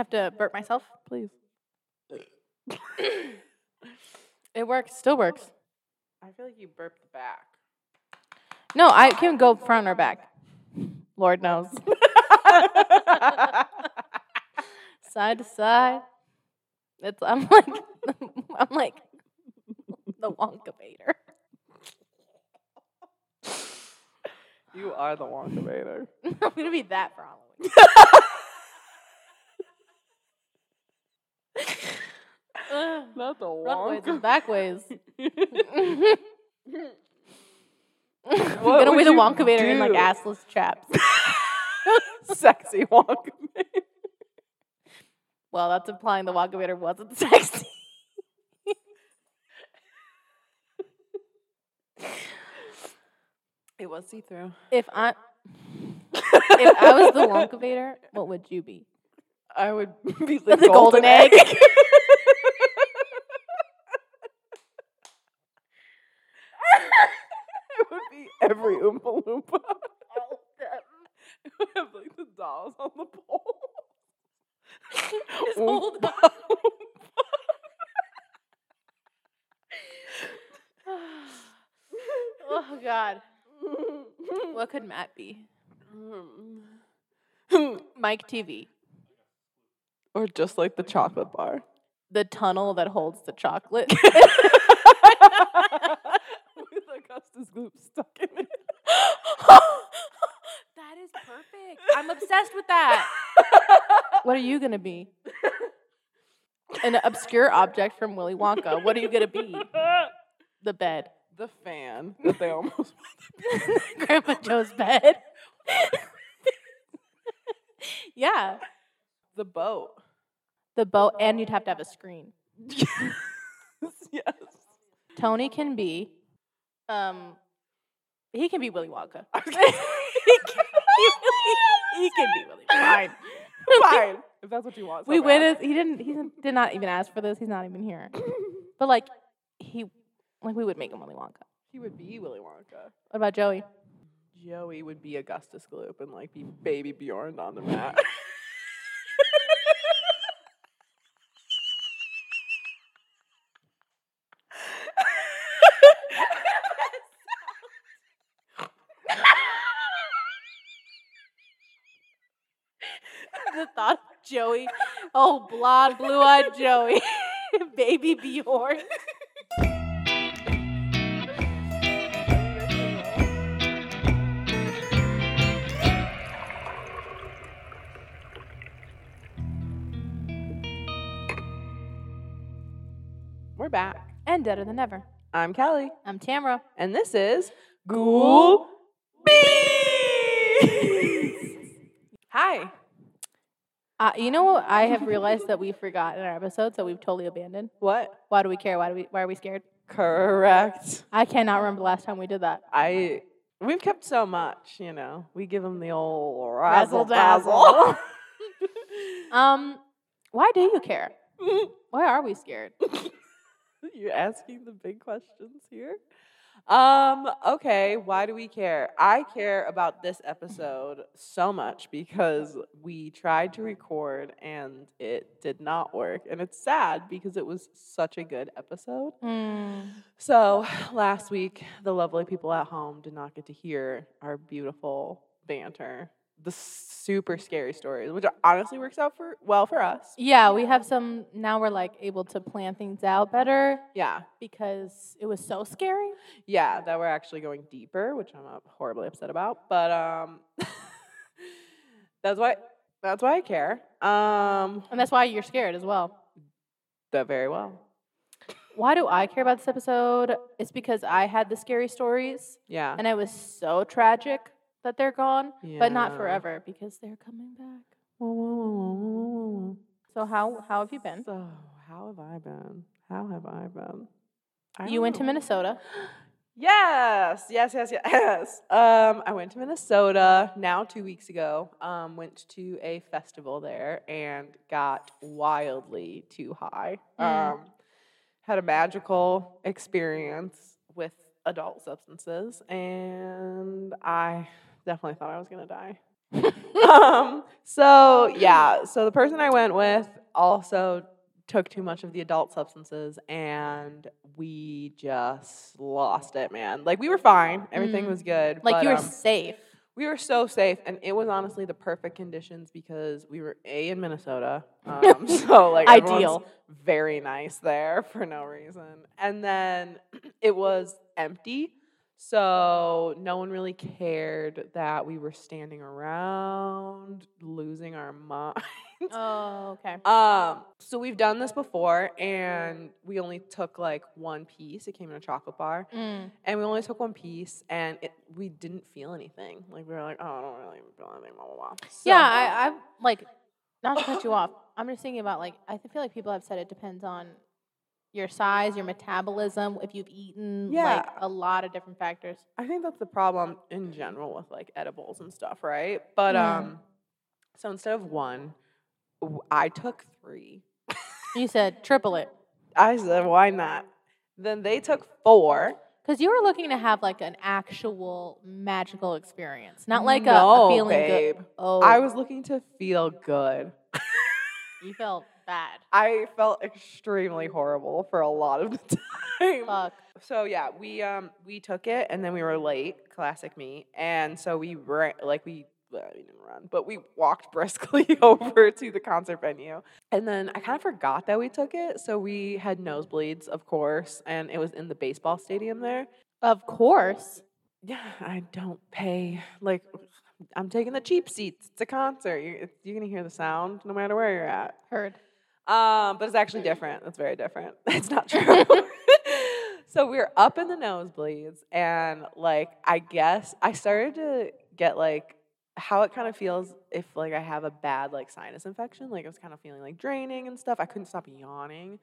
have to burp myself. Please. It works. Still works. I feel like you burped back. No, I can go front or back. Lord knows. side to side. It's I'm like I'm like the Wonka Vader. you are the Wonka Vader. I'm gonna be that for Halloween. The Frontways Wonka. and backways. What gonna would wear the you Wonka in like do? assless chaps. Sexy Wonka Well, that's implying the Wonka Vader wasn't sexy. It was see through. If I if I was the Wonka Vader, what would you be? I would be The golden egg. it would be every Oompa Loompa. It would have like the dolls on the pole. Just hold Oompa oh God. What could Matt be? Mike TV. or just like the chocolate bar. The tunnel that holds the chocolate. With Augustus stuck in it. that is perfect. I'm obsessed with that. What are you gonna be? An obscure object from Willy Wonka. What are you gonna be? The bed. the fan that they almost Grandpa Joe's bed. yeah. the boat. The boat, and you'd have to have a screen. yes. Tony can be, um, he can be Willy Wonka. he, can be Willy, he can be Willy Fine. Fine. If that's what you want. so We it. He didn't. He did not even ask for this. He's not even here. But like, he, like, we would make him Willy Wonka. He would be Willy Wonka. What about Joey? Joey would be Augustus Gloop and like be baby Bjorn on the mat. the thought of Joey, oh blonde, blue-eyed Joey, baby Bjorn. We're back. And deader than ever. I'm Kelly, I'm Tamara. and this is Ghoul Bees. Hi. Uh, you know I have realized that we forgot in our episodes that we've totally abandoned. What? Why do we care? Why do we? Why are we scared? Correct. I cannot remember the last time we did that. I we've kept so much, you know. We give them the old Razzle dazzle. Um, why do you care? Why are we scared? You're asking the big questions here. Um, okay, why do we care? I care about this episode so much because we tried to record and it did not work. And it's sad because it was such a good episode. Hmm. So, last week, the lovely people at home did not get to hear our beautiful banter, the super scary stories, which honestly works out for well for us. Yeah, we have some. Now we're like able to plan things out better Yeah. because it was so scary. Yeah, that we're actually going deeper, which I'm uh, horribly upset about. But um, that's why that's why I care. Um, And that's why you're scared as well. that very well. Why do I care about this episode? It's because I had the scary stories Yeah. and it was so tragic that they're gone, but not forever because they're coming back. So So how how have you been? how have I been? How have I been? I You went to. Minnesota. Yes, yes, yes, yes. Um, I went to Minnesota now two weeks ago. Um, went to a festival there and got wildly too high. Mm. Um, had a magical experience with adult substances, and I definitely thought I was gonna die. um, so yeah, so the person I went with also took too much of the adult substances and we just lost it, man. Like we were fine, everything Mm. was good. Like but, you were um, safe. we were so safe, and it was honestly the perfect conditions because we were a in Minnesota, um, so like Ideal. very nice there for no reason, and then it was empty, so no one really cared that we were standing around losing our minds. Oh, okay. Um, so we've done this before, and we only took like one piece. It came in a chocolate bar, Mm. and we only took one piece, and it, we didn't feel anything. Like we were like, oh, I don't really feel anything. Blah blah blah. So- Yeah, I, I've like not to cut you off. I'm just thinking about like I feel like people have said it depends on your size, your metabolism, if you've eaten, like Yeah. a lot of different factors. I think that's the problem in general with like edibles and stuff, right? But Mm. um, so instead of one, I took three. You said triple it I said, why not? Then they took four. because you were looking to have like an actual magical experience, not like a- a, feeling babe. good. Oh, I was looking to feel good. you felt bad. I felt extremely horrible for a lot of the time. Fuck. So yeah, we um we took it and then we were late, classic me. And so we ran like we well, we didn't run, but we walked briskly over to the concert venue. And then I kind of forgot that we took it. So we had nosebleeds, of course, and it was in the baseball stadium there. Of course. Yeah, I don't pay like I'm taking the cheap seats. It's a concert. You're, you're gonna hear the sound no matter where you're at. Heard. Um, but it's actually different. It's very different. It's not true. so we were up in the nosebleeds, and like I guess I started to get like how it kind of feels if like I have a bad like sinus infection. Like I was kind of feeling like draining and stuff. I couldn't stop yawning.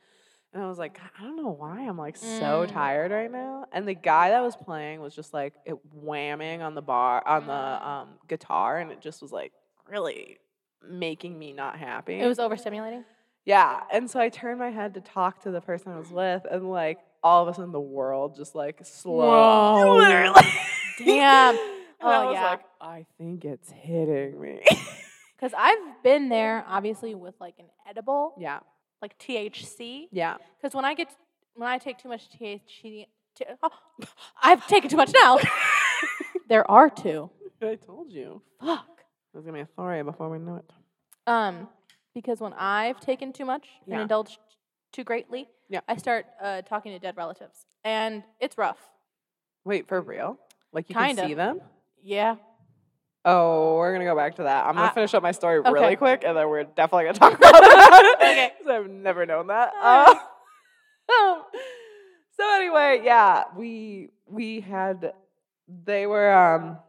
And I was like, I don't know why I'm like so Mm. tired right now. And the guy that was playing was just like it whamming on the bar on the Mm. um, guitar, and it just was like really making me not happy. It was overstimulating. Yeah. And so I turned my head to talk to the person I was with, and like all of a sudden the world just like slowed. Whoa. Literally. Damn. And I Oh, was yeah. like, I think it's hitting me. Because I've been there, obviously, with like an edible, yeah. like THC. Yeah. Because when I get when I take too much THC, t- oh, I've taken too much now. there are two. I told you. Fuck. There's gonna be a story before we know it. Um, because when I've taken too much Yeah. and indulged too greatly, Yeah. I start uh, talking to dead relatives, and it's rough. Wait, for real? Like you Kinda. can see them? Yeah. Oh, we're gonna go back to that. I'm gonna Uh, finish up my story okay. really quick, and then we're definitely gonna talk about that. Okay. I've never known that. Uh, so anyway, yeah, we we had they were um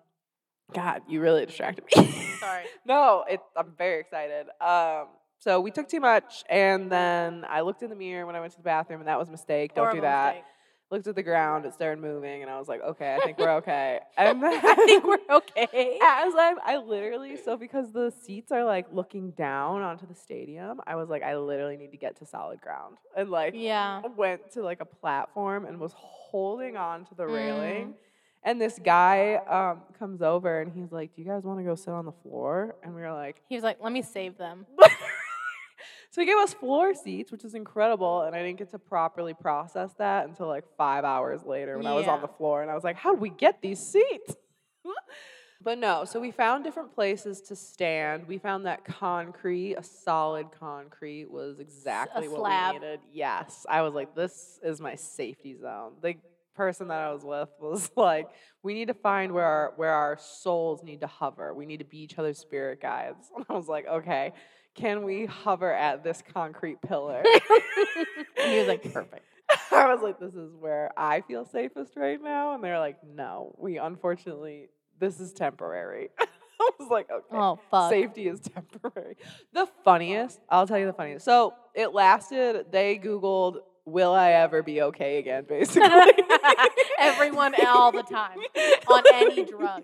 God, you really distracted me. Sorry. no, it, I'm very excited. Um, so we took too much, and then I looked in the mirror when I went to the bathroom, and that was a mistake. Don't do that. mistake. Looked at the ground, it started moving, and I was like, okay, I think we're okay. And then I think we're okay. as I'm, I literally, so because the seats are like looking down onto the stadium, I was like, I literally need to get to solid ground. And like, Yeah. went to like a platform and was holding on to the Mm. railing. And this guy um, comes over and he's like, Do you guys want to go sit on the floor? And we were like, He was like, "Let me save them." So he gave us floor seats, which is incredible. And I didn't get to properly process that until like five hours later when I was on the floor. And I was like, How did we get these seats? but no, so we found different places to stand. We found that concrete, a solid concrete, was exactly what slab. we needed. Yes. I was like, This is my safety zone. The person that I was with was like, we need to find where our where our souls need to hover. We need to be each other's spirit guides. And I was like, okay, can we hover at this concrete pillar? And he was like, "Perfect." I was like, this is where I feel safest right now. And they're like, no, we unfortunately, this is temporary. I was like, okay. Oh fuck. Safety is temporary. The funniest, I'll tell you the funniest. So it lasted, they Googled, will I ever be okay again, basically. Everyone all the time on any drug.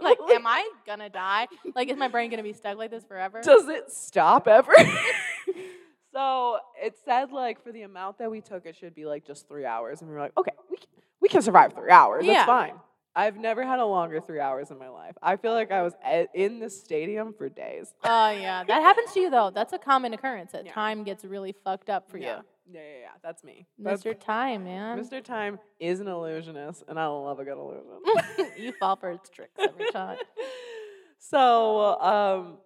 like, am I gonna die? Like, is my brain gonna be stuck like this forever? Does it stop ever? so it said like for the amount that we took, it should be like just three hours, and we were like, okay, we can, we can survive three hours. Yeah. That's fine. I've never had a longer three hours in my life. I feel like I was a- in the stadium for days. Oh yeah, that happens to you though. That's a common occurrence. That Yeah. time gets really fucked up for yeah. Yeah, yeah, yeah. That's me. That's- Mr. Time, man. Mr. Time is an illusionist, and I love a good illusion. you fall for its tricks every time. so, um,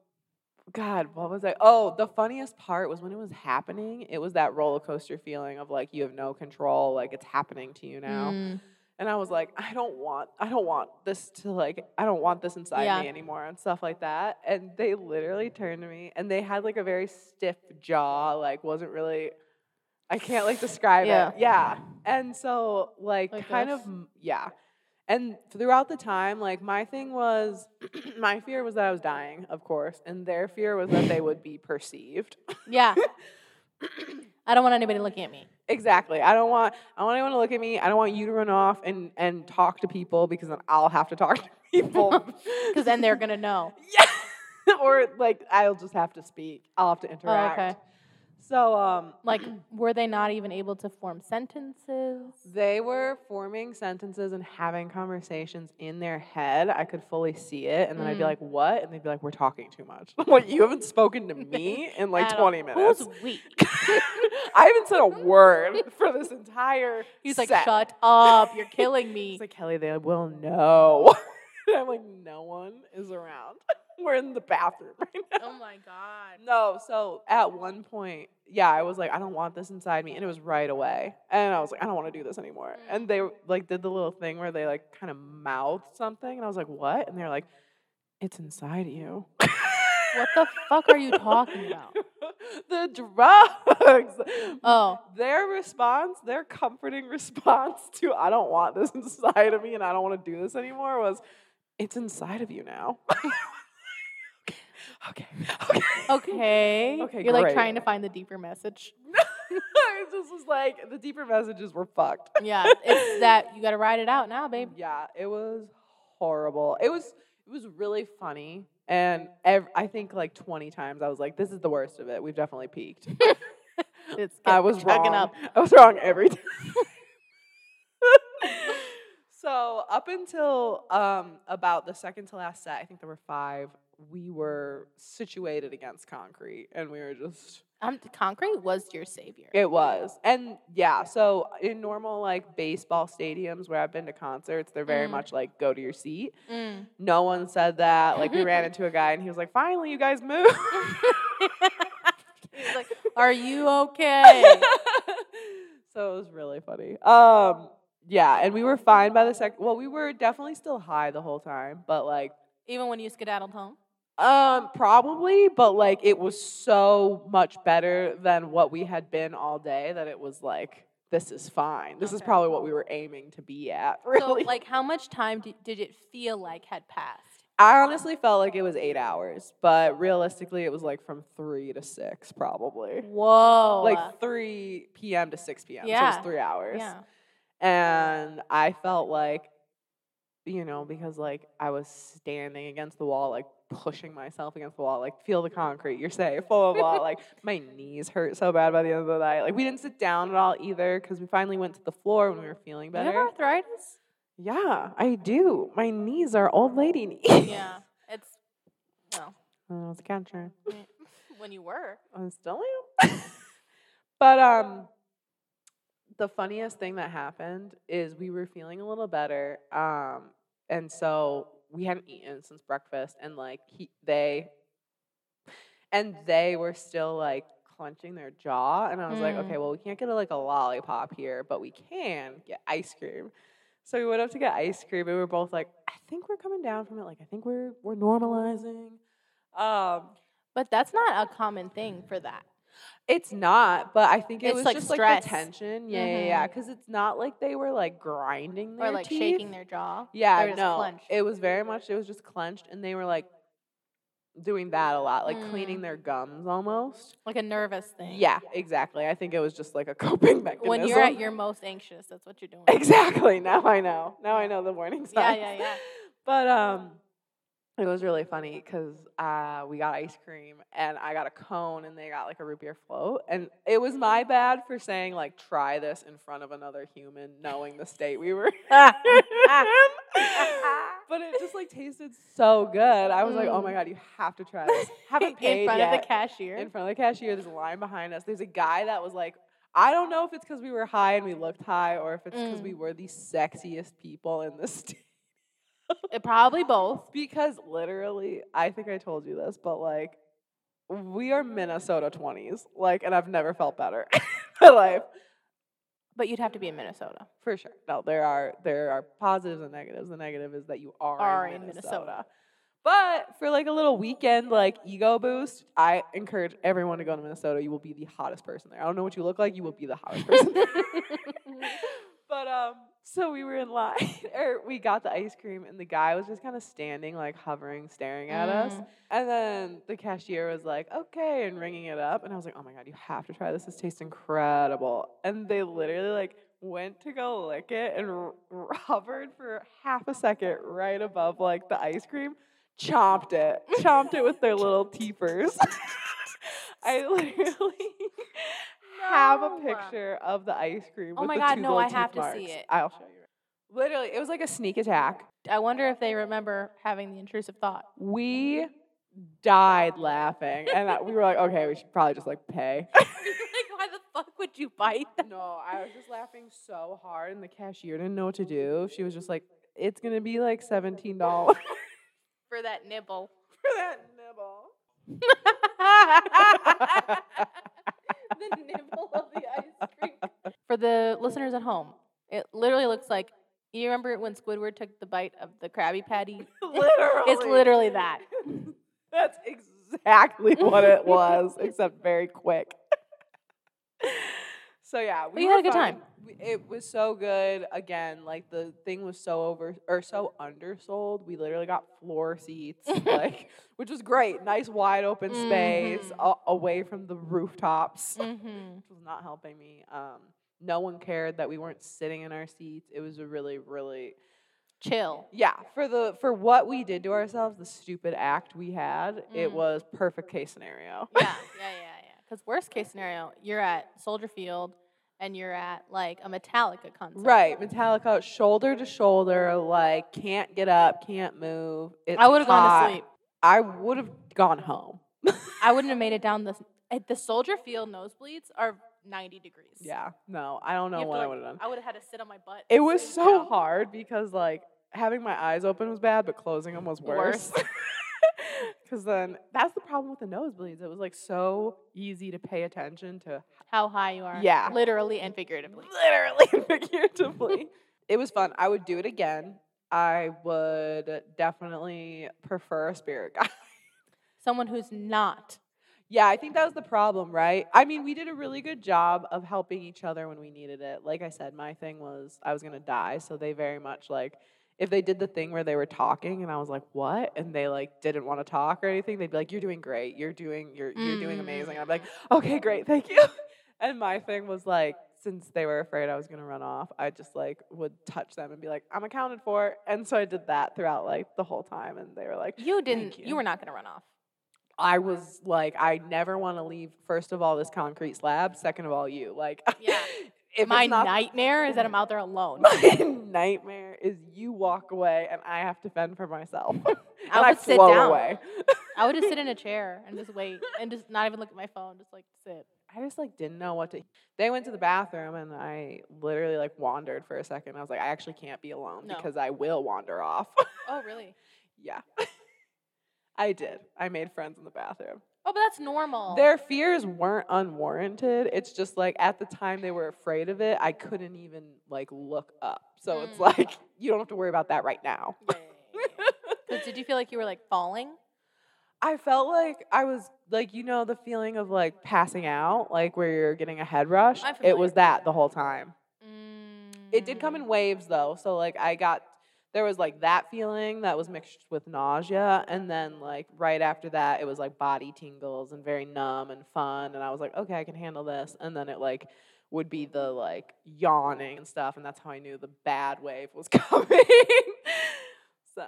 God, what was I? Oh, the funniest part was when it was happening. It was that roller coaster feeling of like you have no control, like it's happening to you now. Mm, And I was like, I don't want, I don't want this to like, I don't want this inside Yeah. me anymore and stuff like that. And they literally turned to me and they had like a very stiff jaw, like wasn't really, I can't like describe Yeah. it. Yeah. And so like, Like kind us? of, yeah. And throughout the time, like my thing was, my fear was that I was dying, of course, and their fear was that they would be perceived. yeah. I don't want anybody looking at me. Exactly. I don't want I don't want anyone to look at me. I don't want you to run off and and talk to people because then I'll have to talk to people. Because then they're gonna know. yeah. or like I'll just have to speak. I'll have to interact. Oh, okay. So um Like, were they not even able to form sentences? they were forming sentences and having conversations in their head. I could fully see it. And then I'd be Mm. like, what? And they'd be like, we're talking too much. Like, you haven't spoken to me in like At all. 20 minutes. Who's weak? I haven't said a word for this entire He's like, shut up. You're killing me. He's like, Kelly, they will know. And I'm like, no one is around. We're in the bathroom right now. oh my God. No, so at one point, yeah, I was like, I don't want this inside me. And it was right away. And I was like, I don't want to do this anymore. Mm. And they like did the little thing where they like kind of mouthed something. And I was like, what? And they're like, it's inside you. What the fuck are you talking about? the drugs. Oh. Their response, their comforting response to I don't want this inside of me and I don't want to do this anymore was it's inside of you now. okay. Okay. Okay. Okay, You're like great. trying to find the deeper message. it just was like the deeper messages were fucked. Yeah. It's that you got to ride it out now, babe. Yeah, it was horrible. It was it was really funny. And ev- I think like 20 times I was like, this is the worst of it. We've definitely peaked. It's I was wrong. up. I was wrong every time. So up until um, about the second to last set, I think there were five. We were situated against concrete, and we were just. Um, concrete was your savior. It was, and yeah. So in normal like baseball stadiums where I've been to concerts, they're very Mm. much like go to your seat. Mm. No one said that. Like we ran into a guy, and he was like, "Finally, you guys move." He's like, "Are you okay?" so it was really funny. Um, yeah, and we were fine by the second. Well, we were definitely still high the whole time, but like, Even when you skedaddled home. um, probably, but like, it was so much better than what we had been all day that it was like, this is fine. This is probably what we were aiming to be at. So, Really, like, how much time did, did it feel like had passed? I honestly felt like it was eight hours, but realistically, it was like from three to six, probably. Whoa. Like 3 p.m. to 6 p.m. So it Yeah. was three hours. yeah. And I felt like, you know, because like I was standing against the wall, like pushing myself against the wall, like feel the concrete, you're safe, blah, blah, blah. like my knees hurt so bad by the end of the night. Like we didn't sit down at all either because we finally went to the floor when we were feeling better. You have arthritis? Yeah, I do. My knees are old lady knees. yeah. It's, well, Oh, it's a catcher. when you were. I still am. but um the funniest thing that happened is we were feeling a little better. Um and so we hadn't eaten since breakfast and like he they and they were still like clenching their jaw and I was like, Mm. okay, well we can't get a, like a lollipop here, but we can get ice cream. So we went up to get ice cream and we were both like, I think we're coming down from it. Like I think we're we're normalizing. Um But that's not a common thing for that. It's not, but I think it It's was like just stress. like the tension. Yeah, yeah, yeah. Mhm. Because it's not like they were like grinding their Or like teeth. shaking their jaw. Yeah, They were just no. clenched. It was very much. It was just clenched, and they were like doing that a lot, like Mm. cleaning their gums almost. Like a nervous thing. Yeah, exactly. I think it was just like a coping mechanism. When you're at your most anxious, that's what you're doing. exactly. Now I know. Now I know the warning signs. Yeah, yeah, yeah. But um, It was really funny because uh, we got ice cream and I got a cone and they got like a root beer float. And it was my bad for saying, like, try this in front of another human, knowing the state we were in. but it just like tasted so good. I was like, oh my Mm. God, you have to try this. Haven't paid in front yet. of the cashier. In front of the cashier, there's a line behind us. There's a guy that was like, I don't know if it's because we were high and we looked high or if it's because Mm. we were the sexiest people in the state. Uh, Probably both. Because literally, I think I told you this, but like, we are Minnesota 20s. Like, and I've never felt better in my life. But you'd have to be in Minnesota. For sure. No, there are there are positives and negatives. The negative is that you are, Are in, in Minnesota. Minnesota. But for like a little weekend like ego boost, I encourage everyone to go to Minnesota. You will be the hottest person there. I don't know what you look like, you will be the hottest person there. But um, so we were in line, or we got the ice cream, and the guy was just kind of standing, like hovering, staring at us. Mm. And then the cashier was like, "Okay," and ringing it up, and I was like, "Oh my god, you have to try this. This tastes incredible." And they literally like went to go lick it and r- hovered for half a second right above like the ice cream, chomped it, chomped it with their little teepers. I literally have a picture of the ice cream. Oh with my the God, two no, little I teeth have to see it. I'll show you. Literally, it was like a sneak attack. I wonder if they remember having the intrusive thought. We died laughing, and I- we were like, okay, we should probably just like pay. like, why the fuck would you bite that? no, I was just laughing so hard, and the cashier didn't know what to do. She was just like, it's gonna be like seventeen dollars for that nibble? for that nibble. The nibble of the ice cream. For the listeners at home, it literally looks like you remember when Squidward took the bite of the Krabby Patty? literally, It's literally that. That's exactly what it was, except very quick. so yeah, we had a good time. It was so good. Again, like the thing was so over or so undersold. We literally got floor seats, like which was great. Nice wide open space Mhm. a- away from the rooftops, Mm-hmm. which was not helping me. Um, no one cared that we weren't sitting in our seats. It was a really, really Chill. yeah, for the for what we did to ourselves, the stupid act we had, it Mm. was perfect case scenario. Yeah, yeah, yeah. Because worst case scenario, you're at Soldier Field and you're at like a Metallica concert. Right, Metallica, shoulder to shoulder, like can't get up, can't move. It's I would have gone to sleep. I would have gone home. I wouldn't have made it down this. At eh, the Soldier Field nosebleeds are 90 degrees. yeah, no, I don't know what I would have done. I would have had to sit on my butt. It was so down. hard because like having my eyes open was bad, but closing them was worse. Worse. Because then that's the problem with the nosebleeds. It was like so easy to pay attention to How high you are. Yeah. Literally and figuratively. literally and figuratively. it was fun. I would do it again. I would definitely prefer a spirit guide. Someone who's not. yeah, I think that was the problem, right? I mean, we did a really good job of helping each other when we needed it. Like I said, my thing was I was gonna die, so they very much like if they did the thing where they were talking and I was like, "What?" and they like didn't want to talk or anything, they'd be like, "You're doing great. You're doing you're you're doing mm. amazing." And I'd be like, "Okay, great. Thank you." And my thing was like since they were afraid I was going to run off, I just like would touch them and be like, "I'm accounted for." And so I did that throughout like the whole time and they were like, You didn't. you. You. were not going to run off. I was like, I never want to leave. First of all, this concrete slab. Second of all, you. Like, Yeah. if my not, nightmare is that I'm out there alone. my nightmare is you walk away and I have to fend for myself. I I would sit down. away. I would just sit in a chair and just wait and just not even look at my phone. Just like sit. I just like didn't know what to. They went to the bathroom and I literally like wandered for a second. I was like, I actually can't be alone No. because I will wander off. Oh, really? yeah, I did. I made friends in the bathroom. Oh, but that's normal. Their fears weren't unwarranted. It's just like at the time they were afraid of it, I couldn't even like look up. So it's Mm. like you don't have to worry about that right now. Yeah, yeah, yeah, yeah. Did you feel like you were like falling? I felt like I was like you know the feeling of like passing out, like where you're getting a head rush. It was that that. the whole time. It did come in waves though. So like I got there was like that feeling that was mixed with nausea and then like right after that it was like body tingles and very numb and fun and I was like okay, I can handle this and then it like would be the like yawning and stuff and that's how I knew the bad wave was coming. so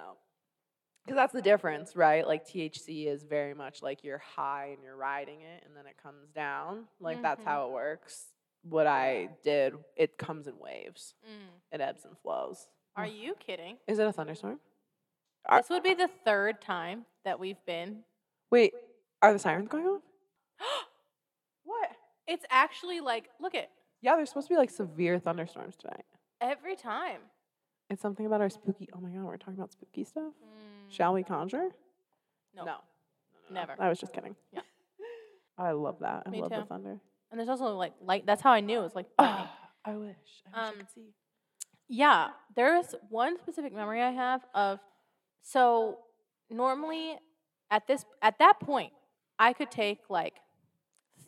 Because that's the difference, right? Like THC is very much like you're high and you're riding it, and then it comes down. Like that's Mhm. how it works. What I did, it comes in waves. Mm. It ebbs and flows. Are you kidding? Is it a thunderstorm? Are- This would be the third time that we've been. Wait, are the sirens going off? What? It's actually like, look at Yeah, there's supposed to be like severe thunderstorms tonight. every time. It's something about our spooky. Oh my god, we're talking about spooky stuff. Mm, Shall we conjure? No. No. No, no. Never. I was just kidding. Yeah. I love that. I Me love the too. thunder. And there's also like light. That's how I knew it was like. lightning. I wish. I wish I Um, could see. Yeah, there is one specific memory I have of so normally at this at that point I could take like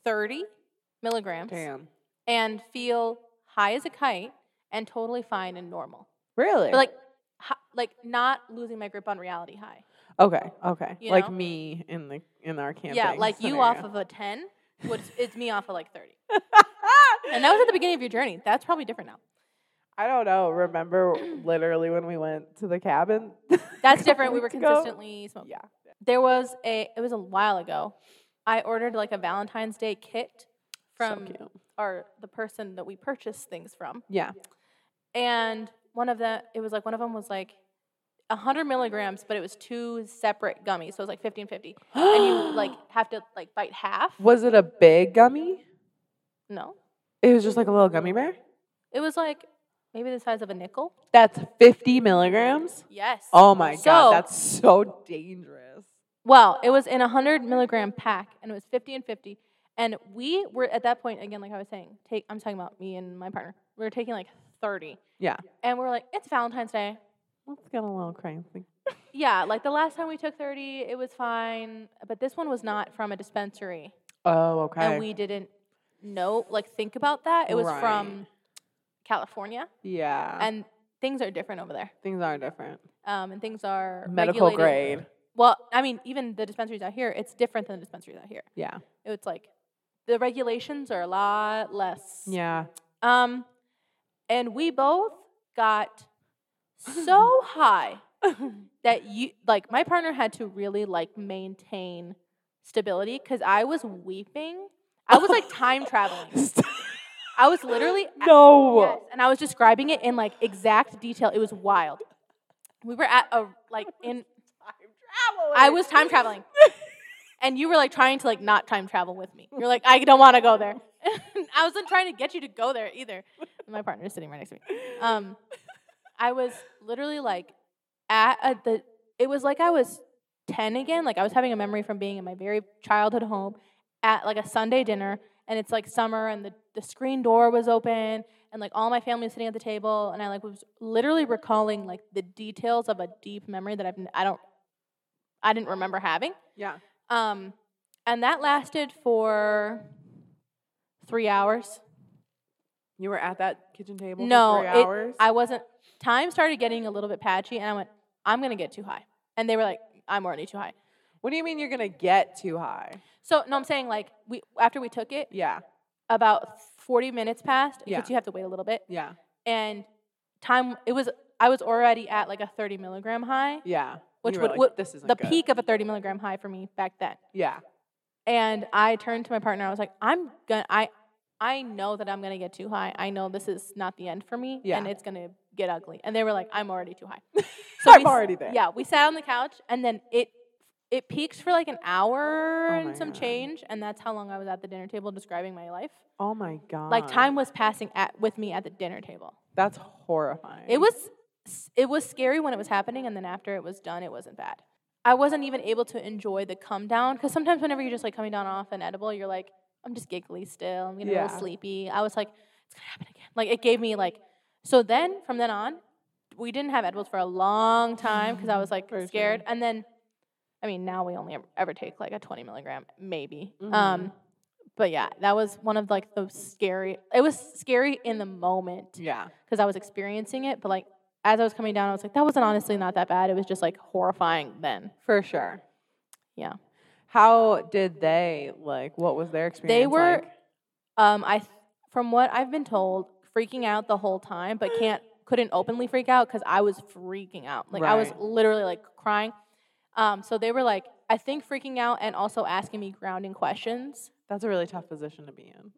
30 milligrams Damn. and feel high as a kite and totally fine and normal. Really? But like hi, like not losing my grip on reality high. okay, okay. you like know? me in the in our camping. yeah, like you off of a 10 which it's me off of like 30. And that was at the beginning of your journey. That's probably different now. I don't know. Um, remember literally when we went to the cabin? That's different. We were consistently smoking. Yeah. there was a it was a while ago i ordered like a valentine's day kit from so our the person that we purchased things from Yeah. and one of the it was like one of them was like 100 milligrams but it was two separate gummies so it was like 50 and 50 and you like have to like bite half Was it a big gummy? no It was just like a little gummy bear. it was like maybe the size of a nickel That's 50 milligrams. yes Oh my So- god, that's so dangerous. Well, it was in a hundred milligram pack, and it was fifty and fifty. And we were at that point again, like I was saying. Take, I'm talking about me and my partner. We were taking like thirty, Yeah. and we are like, it's Valentine's Day. Let's get a little crazy. Yeah, like the last time we took thirty, it was fine, but this one was not from a dispensary, Oh, okay. and we didn't know, like, think about that. It was Right. from California, yeah. and things are different over there. things are different. Um, and things are Medical regulated- grade. Well, I mean, even the dispensaries out here, it's different than the dispensaries out here. Yeah. It's like the regulations are a lot less. Yeah. Um, and we both got so high that you like my partner had to really like maintain stability because I was weeping. I was like time traveling. I was literally at- no. yes, and I was describing it in like exact detail. It was wild. We were at a like in I was time traveling. And you were like trying to like not time travel with me. You're like, I don't want to go there. I wasn't trying to get you to go there either. And my partner is sitting right next to me. Um, I was literally like at a, the. It was like I was ten again. Like I was having a memory from being in my very childhood home at like a Sunday dinner, and it's like summer, and the the screen door was open, and like all my family was sitting at the table, and I like was literally recalling like the details of a deep memory that I've I don't I didn't remember having. Yeah. Um, and that lasted for three hours. You were at that kitchen table No, it- hours? I wasn't. Time started getting a little bit patchy, and I went, "I'm gonna get too high," and they were like, "I'm already too high." what do you mean you're going to get too high? So no, I'm saying like we after we took it, Yeah. About 40 minutes passed because Yeah. you have to wait a little bit, Yeah. and time it was I was already at like a 30 milligram high, Yeah. which would, like, would this isn't the good. peak of a 30 milligram high for me back then. Yeah. And I turned to my partner. I was like, I'm gonna, I, I know that I'm gonna get too high. I know this is not the end for me, Yeah. and it's gonna get ugly. And they were like, I'm already too high. So I'm we already there. Yeah, we sat on the couch, and then it, it peaked for like an hour Oh and some God. change, and that's how long I was at the dinner table describing my life. Oh my god. Like time was passing at with me at the dinner table. That's horrifying. It was, it was scary when it was happening, and then after it was done, it wasn't bad. I wasn't even able to enjoy the come down because sometimes whenever you're just like coming down off an edible, you're like, I'm just giggly still. I'm getting a little sleepy. I was like, it's gonna happen again. Like it gave me like. So then from then on, we didn't have edibles for a long time because I was like For scared. sure. And then, I mean, now we only ever, take like a 20 milligram, maybe. Mhm. Um, but yeah, that was one of like the scary. It was scary in the moment Yeah. because I was experiencing it. But like as I was coming down, I was like, that wasn't honestly not that bad. It was just like horrifying then. For sure. Yeah. How did they like what was their experience? They were, like? um, I, from what I've been told, freaking out the whole time, but can't couldn't openly freak out because I was freaking out. Like I was literally like crying. Um, so they were like, I think freaking out and also asking me grounding questions. That's a really tough position to be in.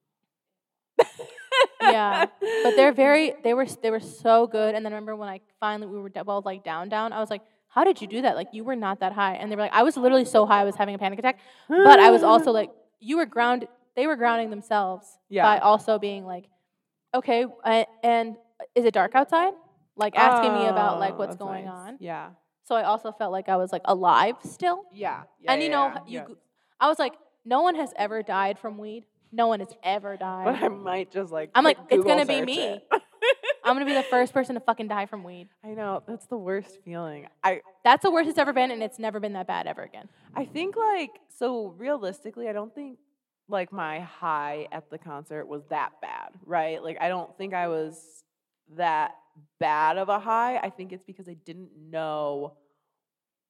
Yeah, But they're very they were they were so good. And then remember when I finally we were both like down down, I was like, how did you do that? Like you were not that high. And they were like, I was literally so high, I was having a panic attack. But I was also like, you were grounded. They were grounding themselves Yeah. by also being like, okay, uh, and is it dark outside? Like asking me about like Oh, what's going nice. on. Yeah. So I also felt like I was like alive still. Yeah. and you know, yeah, you, yeah. I was like, no one has ever died from weed. No one has ever died. But I might just like. I'm like, quick it's gonna be me. I'm gonna be the first person to fucking die from weed. I know that's the worst feeling. I That's the worst it's ever been, and it's never been that bad ever again. I think like so realistically, I don't think like my high at the concert was that bad, right? Like I don't think I was that bad of a high. I think it's because I didn't know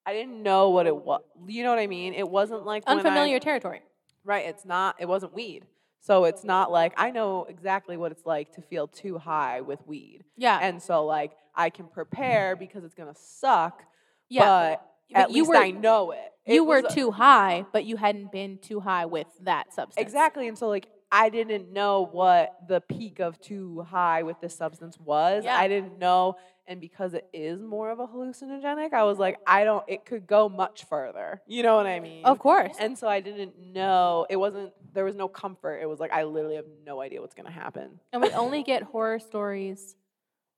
I didn't know what it was. You know what I mean? It wasn't like when I- Unfamiliar territory. Right, it's not it wasn't weed. So it's not like I know exactly what it's like to feel too high with weed. Yeah, And so like I can prepare because it's going to suck, yeah. but But at you least were I know it. It you were too high, but you hadn't been too high with that substance. Exactly. And so like I didn't know what the peak of too high with this substance was. Yeah. I didn't know and because it is more of a hallucinogenic, I was like I don't it could go much further. You know what I mean? Of course. And so I didn't know. It wasn't there was no comfort. It was like I literally have no idea what's going to happen. And we only get horror stories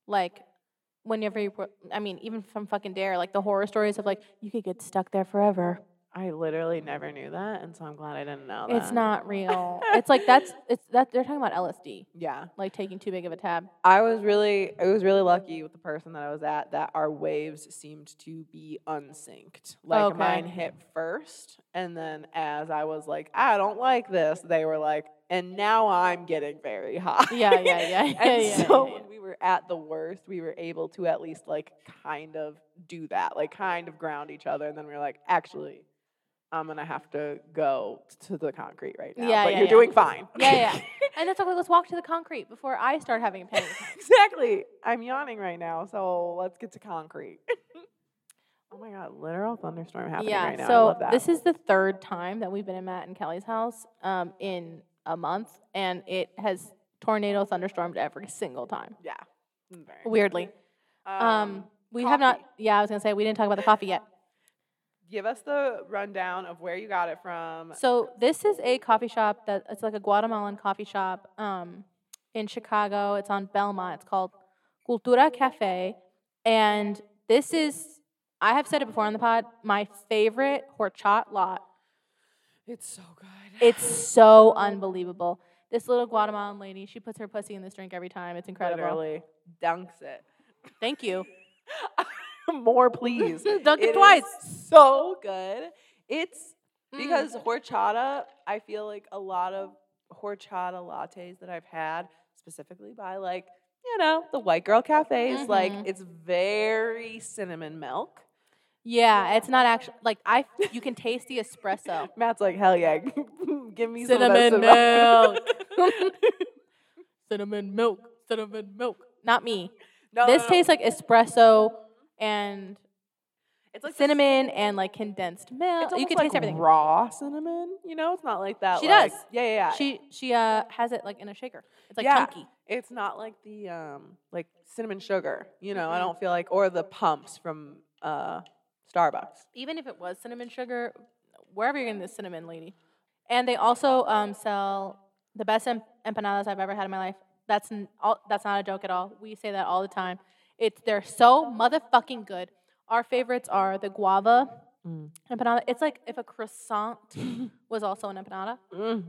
like whenever you, I mean, even from fucking Dare, like the horror stories of like, you could get stuck there forever. I literally never knew that, and so I'm glad I didn't know that. It's not real. it's like, that's, it's that, they're talking about LSD, Yeah. like taking too big of a tab. I was really I was really lucky with the person that I was at that our waves seemed to be unsynced. Like Okay. mine hit first and then as I was like, I don't like this, they were like, and now I'm getting very high. Yeah, yeah, yeah, yeah, and yeah, so yeah, yeah. when we were at the worst, we were able to at least like kind of do that, like kind of ground each other. And then we were like, actually, I'm gonna have to go to the concrete right now. Yeah, but yeah, you're yeah. doing fine. Yeah, yeah. And that's okay. let's walk to the concrete before I start having a panic exactly. I'm yawning right now, so let's get to concrete. oh my god, literal thunderstorm happening yeah. right now. I so love that. this is the third time that we've been in Matt and Kelly's house um, in a month, and it has tornado thunderstormed every single time. yeah. Weirdly. good. Um, we have not. Yeah, I was gonna say we didn't talk about the coffee yet. Give us the rundown of where you got it from. So this is a coffee shop that it's like a Guatemalan coffee shop um, in Chicago. It's on Belmont. It's called Cultura Cafe, and this is I have said it before on the pod. My favorite horchata lot. It's so good. It's so unbelievable. This little Guatemalan lady, she puts her pussy in this drink every time. It's incredible. Literally dunks it. Thank you. More, please. Dunk it twice. So good. It's Mm. because horchata. I feel like a lot of horchata lattes that I've had, specifically by like you know the white girl cafes, like Mhm. it's very cinnamon milk. Yeah, it's not actually like I. You can taste the espresso. Matt's like, hell yeah, give me Cinnamon some of that cinnamon." cinnamon milk, cinnamon milk. Not me. no, this no, no. tastes like espresso and it's like cinnamon and like condensed milk. It's you can like taste everything. raw cinnamon. You know, it's not like that. She like- does. Yeah, yeah, yeah. She she uh has it like in a shaker. It's like Yeah. chunky. it's not like the um like cinnamon sugar. You know, I Mm-mm. don't feel like or the pumps from uh Starbucks. Even if it was cinnamon sugar, wherever you're getting this cinnamon, lady. And they also um sell the best em- empanadas I've ever had in my life. That's n- all, that's not a joke at all. We say that all the time. It's they're so motherfucking good. Our favorites are the guava Mm. empanada. It's like if a croissant was also an empanada. Mm.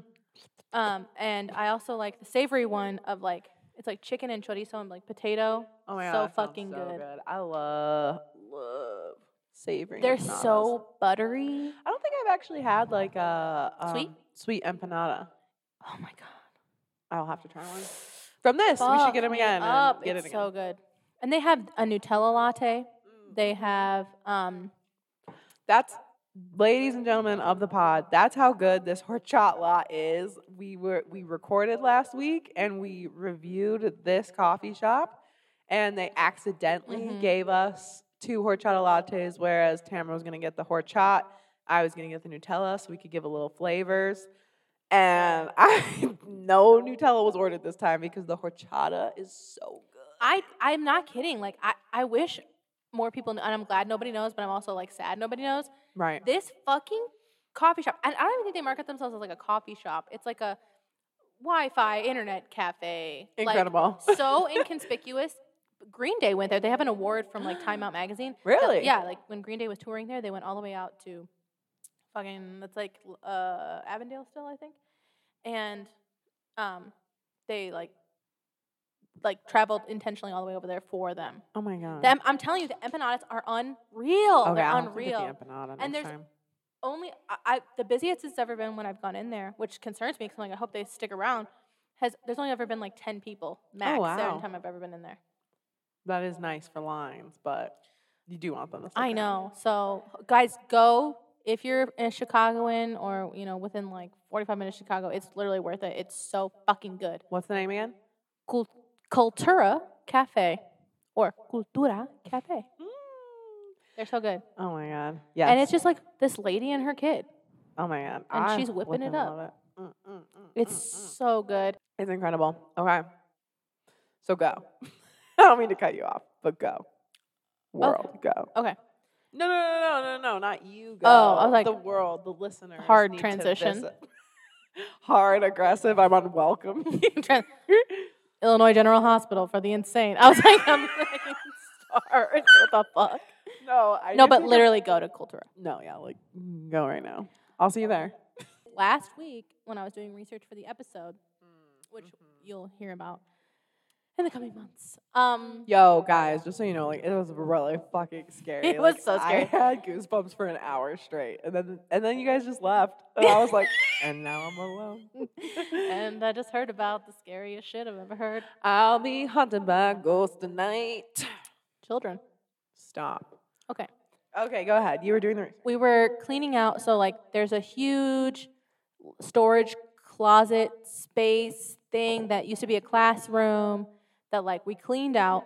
Um, and I also like the savory one of like it's like chicken and chorizo and like potato. Oh my god, So fucking so good. I love love savory. They're empanadas. so buttery. I don't think I've actually had like a um, Sweet? sweet empanada. Oh my god. I'll have to try one. From this, we should get them again. Up. Get it's it again. so good. And they have a Nutella latte. Mm. They have um That's, ladies and gentlemen of the pod, that's how good this horchata is. We were we recorded last week and we reviewed this coffee shop, and they accidentally Mhm. gave us two horchata lattes, whereas Tamara was gonna get the horchata. I was gonna get the Nutella, so we could give a little flavors. And I no Nutella was ordered this time because the horchata is so good. I I'm not kidding. Like I I wish more people and I'm glad nobody knows, but I'm also like sad nobody knows. Right. This fucking coffee shop, and I don't even think they market themselves as like a coffee shop. It's like a Wi-Fi internet cafe. Like, Incredible. so inconspicuous. Green Day went there. They have an award from like Time Out magazine. that- Really? yeah, like when Green Day was touring there, they went all the way out to fucking that's like uh Avondale still, I think. And um they like like traveled intentionally all the way over there for them. Oh my god. The I'm telling you, the empanadas are unreal. okay, They're I'll have to get unreal. the empanada And there's time. Only I, I the busiest it's ever been when I've gone in there, which concerns me because I'm like I hope they stick around. Has there's only ever been like ten people oh, max Oh, wow. every time I've ever been in there. That is nice for lines, but you do want them to. I know. So guys, go if you're a Chicagoan or you know within like 45 minutes of Chicago. It's literally worth it. It's so fucking good. What's the name again? Cul- Cultura Cafe or Cultura Cafe. They're so good. Oh my god. Yeah. And it's just like this lady and her kid. oh my god. and I she's whipping it up. it. Mm, mm, mm, It's mm, mm. so good. It's incredible. Okay. So go. I don't mean to cut you off, but go. World, go. Okay. No, no, no, no, no, no, not you. Go. Oh, I was like, the world, the listeners. hard need to transition. hard, aggressive. I'm unwelcome. Illinois General Hospital for the insane. I was like, I'm like, sorry. What the fuck? no, I No, but literally go to Cultura. No, yeah, like mm, go right now. I'll see you there. Last week, when I was doing research for the episode, which Mm-hmm. you'll hear about in the coming months, um, Yo, guys, just so you know, like it was really fucking scary. It was Like, so scary. I had goosebumps for an hour straight, and then and then you guys just left, and I was like, and now I'm alone. and I just heard about the scariest shit I've ever heard. I'll be haunted by ghosts tonight. Children. Stop. Okay. Okay, go ahead. You were doing the research. we were cleaning out so like there's a huge storage closet space thing that used to be a classroom that like we cleaned out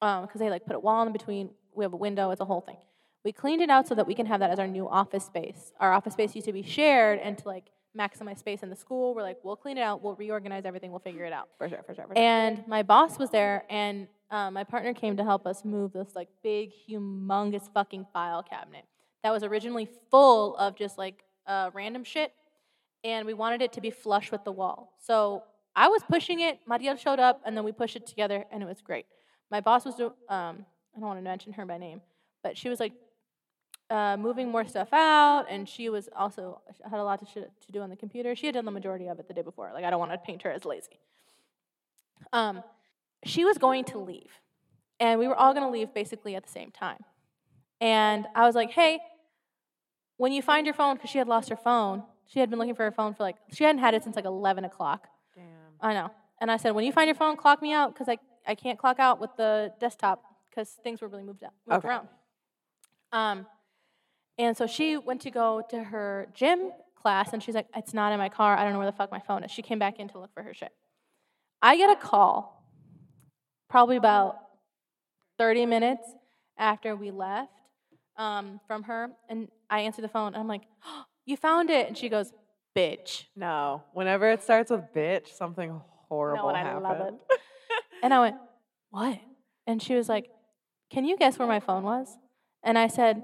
because they like put a wall in between we have a window it's a whole thing. We cleaned it out so that we can have that as our new office space. Our office space used to be shared and to like maximize space in the school. We're like we'll clean it out. We'll reorganize everything. We'll figure it out. For sure, for sure, for sure. and my boss was there, and um, my partner came to help us move this like big, humongous fucking file cabinet that was originally full of just like uh, random shit, and we wanted it to be flush with the wall. So I was pushing it. Maria showed up, and then we pushed it together, and it was great. My boss was um, I don't want to mention her by name, but she was like uh, moving more stuff out, and she was also had a lot to, to do on the computer. She had done the majority of it the day before. Like I don't want to paint her as lazy. Um, she was going to leave, and we were all going to leave basically at the same time. And I was like, "Hey, when you find your phone, because she had lost her phone, she had been looking for her phone for like she hadn't had it since like 11 o'clock. I know. And I said, when you find your phone, clock me out because I, I can't clock out with the desktop because things were really moved out, moved Okay. around. Um, and so she went to go to her gym class, and she's like, it's not in my car. I don't know where the fuck my phone is. She came back in to look for her shit. I get a call, probably about 30 minutes after we left um, from her, and I answer the phone, and I'm like, oh, you found it. And she goes, bitch. No. Whenever it starts with bitch, something horrible and I love it. And I went, What? And she was like, Can you guess where my phone was? And I said,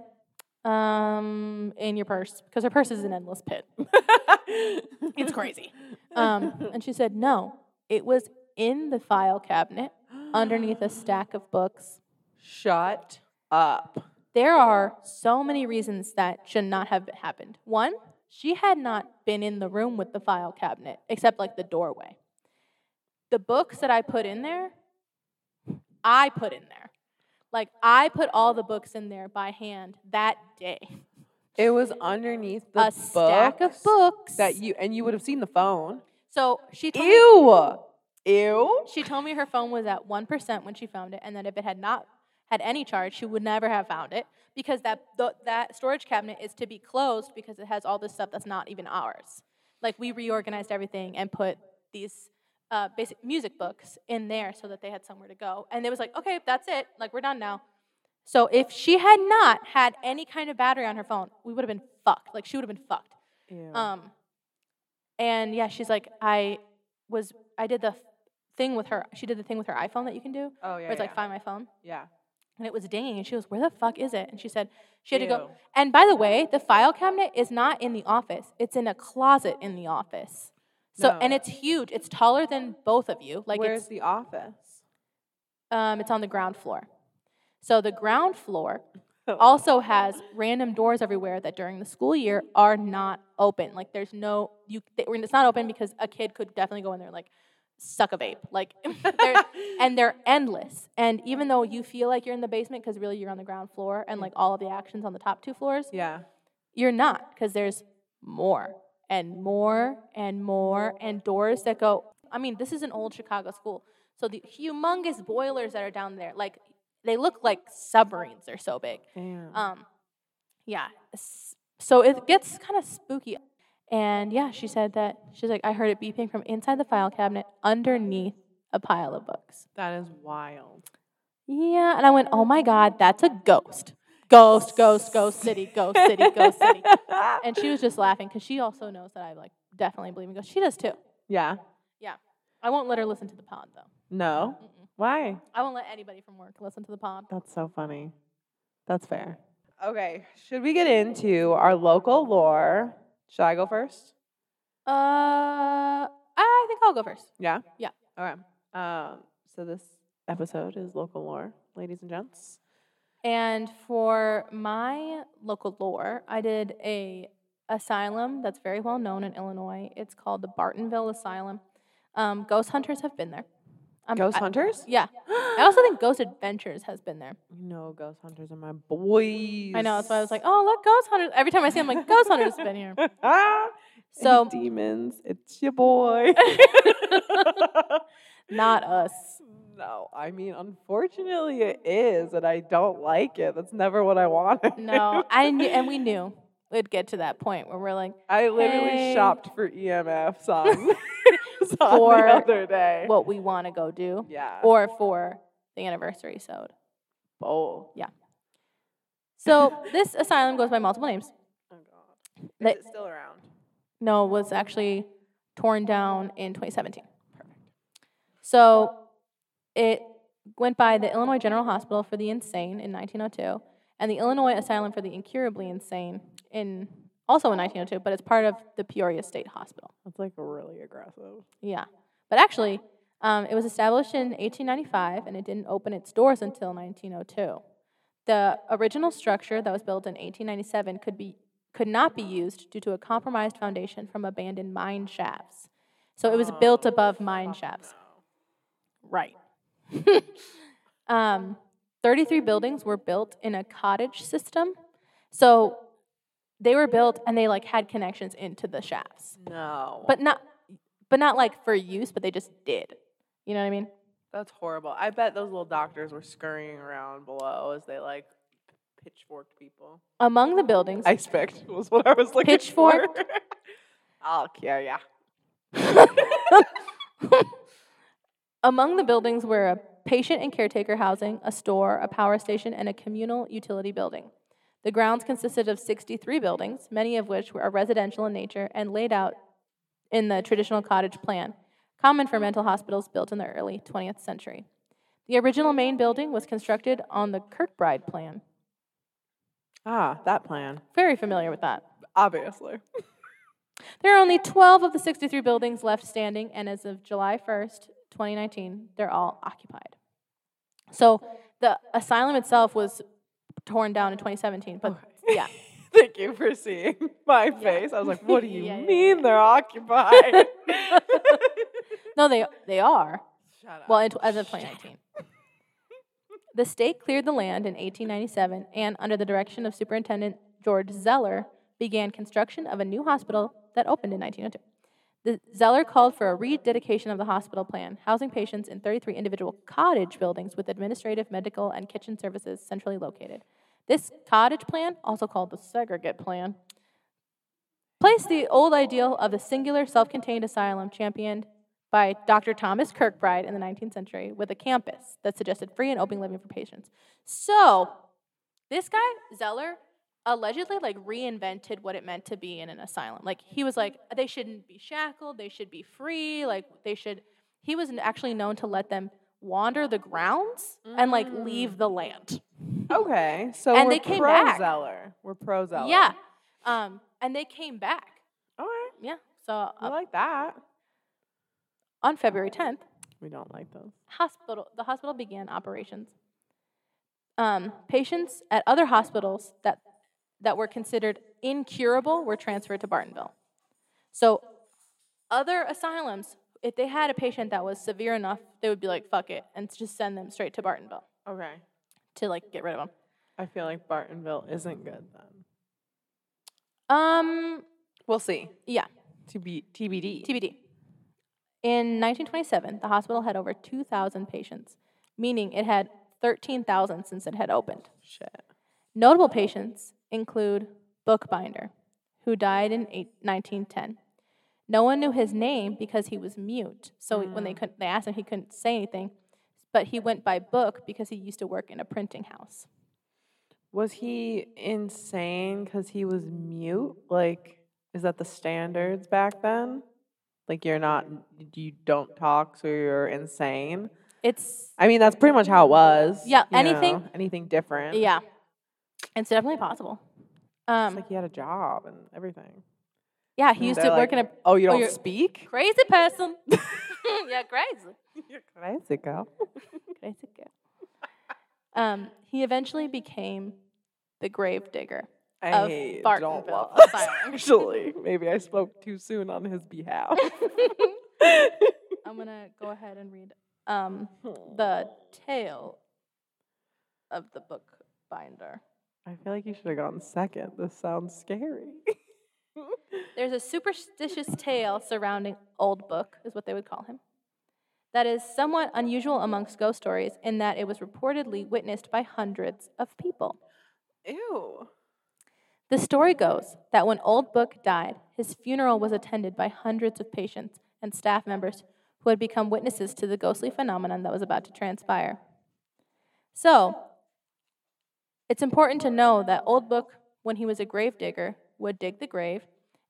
Um, in your purse, because her purse is an endless pit. It's crazy. Um, and she said, No, it was in the file cabinet underneath a stack of books. Shut up. There are so many reasons that should not have happened. One, she had not been in the room with the file cabinet, except like the doorway. The books that I put in there, I put in there. Like I put all the books in there by hand that day. It was underneath the a stack of books that you and you would have seen the phone. So she told me, Ew. Ew. she told me her phone was at one percent when she found it, and that if it had not had any charge, she would never have found it because that the, that storage cabinet is to be closed because it has all this stuff that's not even ours. Like we reorganized everything and put these uh, basic music books in there so that they had somewhere to go, and it was like, okay, that's it. Like we're done now. So if she had not had any kind of battery on her phone, we would have been fucked. Like she would have been fucked. Ew. Um, and yeah, she's like, I was, I did the thing with her. She did the thing with her iPhone that you can do, oh yeah. where it's like find my phone, Yeah. And it was dinging, and she goes, where the fuck is it? And she said she had to go. And by the way, the file cabinet is not in the office; it's in a closet in the office. So and it's huge. It's taller than both of you. Like Where's the office? um, it's on the ground floor. So the ground floor also has random doors everywhere that during the school year are not open. Like there's no you. They, it's not open because a kid could definitely go in there like suck a vape. Like they're, and they're endless. And even though you feel like you're in the basement because really you're on the ground floor and like all of the actions on the top two floors, yeah. you're not because there's more and more and more and doors that go. I mean, this is an old Chicago school. So the humongous boilers that are down there, like they look like submarines. They're so big. Damn. Um, yeah. So it gets kind of spooky. And yeah, she said that she's like, I heard it beeping from inside the file cabinet underneath a pile of books. that is wild. Yeah. And I went, oh my God, that's a ghost. Ghost, ghost, ghost city, ghost city, ghost city. And she was just laughing because she also knows that I like definitely believe in ghosts. She does too. yeah. Yeah. I won't let her listen to the pod though. No. Mm-mm. Why? I won't let anybody from work listen to the pod. That's so funny. That's fair. Okay. Should we get into our local lore? Should I go first? Uh, I think I'll go first. Yeah. Yeah. Okay. Um. So this episode is local lore, ladies and gents. And for my local lore, I did a asylum that's very well known in Illinois. It's called the Bartonville Asylum. Um, ghost hunters have been there. Um, Ghost I- hunters. Yeah. I also think Ghost Adventures has been there. No, ghost hunters are my boys. I know. That's why I was like, oh, look, Ghost Hunters. Every time I see them, I'm like, Ghost Hunters has been here. ah, So, any demons, it's your boy. not us. no, I mean, unfortunately, it is, and I don't like it. That's never what I wanted. No. I knew, and we knew we'd get to that point where we're like, I literally Hey. shopped for EMFs on, on For the other day. what we want to go do, yeah. or for the anniversary sode. Yeah. So, this asylum goes by multiple names. Oh God. Is it still around? No, was actually torn down in 2017. Perfect. So it went by the Illinois General Hospital for the Insane in 1902 and the Illinois Asylum for the Incurably Insane in also in 1902, but it's part of the Peoria State Hospital. That's like really aggressive. Yeah. But actually, um, it was established in 1895 and it didn't open its doors until 1902. The original structure that was built in 1897 could be could not be used due to a compromised foundation from abandoned mine shafts. So it was built above mine shafts. Right. um, 33 buildings were built in a cottage system. So they were built and they like had connections into the shafts No. but not but not like for use but they just did you know what i mean That's horrible. I bet those little doctors were scurrying around below as they like pitchforked people. among the buildings Ice picked was what I was looking pitchfork. for. I'll kill ya. among the buildings were a patient and caretaker housing a store a power station and a communal utility building the grounds consisted of 63 buildings many of which were residential in nature and laid out in the traditional cottage plan common for mental hospitals built in the early 20th century the original main building was constructed on the kirkbride plan Ah, that plan. very familiar with that Obviously. There are only 12 of the 63 buildings left standing, and as of July 1st, 2019, they're all occupied. So the asylum itself was torn down in 2017, but yeah. Thank you for seeing my face. I was like, what do you Yeah, yeah, mean they're occupied? No, they, they are. Shut up. Well, as of 2019. The state cleared the land in 1897 and, under the direction of Superintendent George Zeller, began construction of a new hospital that opened in 1902. The Zeller called for a rededication of the hospital plan, housing patients in 33 individual cottage buildings with administrative, medical, and kitchen services centrally located. This cottage plan, also called the segregate plan, placed the old ideal of the singular self contained asylum championed by Dr. Thomas Kirkbride in the 19th century with a campus that suggested free and open living for patients. So, This guy, Zeller, allegedly like reinvented what it meant to be in an asylum. Like he was like, they shouldn't be shackled, they should be free, like they should he was n- actually known to let them wander the grounds and like leave the land. Okay, so And we're they came pro back. Zeller. We're pro Zeller. Yeah. Um, and they came back. All right. Yeah. So I uh, like that. on February 10th, We don't like those. hospital the hospital began operations. Um, patients at other hospitals that that were considered incurable were transferred to Bartonville. So other asylums, if they had a patient that was severe enough, they would be like, "Fuck it," and just send them straight to Bartonville Okay. to like get rid of them. I feel like Bartonville isn't good then. Um, We'll see. yeah, To be TBD. TBD. In 1927, the hospital had over 2,000 patients, meaning it had 13,000 since it had opened. Shit. Notable patients include Bookbinder, who died in 1910. No one knew his name because he was mute. So when they mm. could they asked him, he couldn't say anything. But he went by Book because he used to work in a printing house. Was he insane because he was mute? Like, is that the standards back then? Like, you're not, you don't talk, so you're insane. It's I mean, that's pretty much how it was. Yeah, anything- know, anything different. yeah, it's definitely possible. It's Um, like he had a job and everything. yeah, he used to work in a Oh, you oh, don't you're- speak? crazy person. yeah, crazy. You're crazy, girl. Crazy girl. Um, he eventually became the grave digger. I Of don't love this, Actually, maybe I spoke too soon on his behalf. I'm gonna go ahead and read um, the tale of the book binder. I feel like you should have gotten second. This sounds scary. There's a superstitious tale surrounding Old Book, is what they would call him, that is somewhat unusual amongst ghost stories in that it was reportedly witnessed by hundreds of people. Ew. The story goes that when Old Book died, his funeral was attended by hundreds of patients and staff members who had become witnesses to the ghostly phenomenon that was about to transpire. So, it's important to know that Old Book, when he was a grave digger, would dig the grave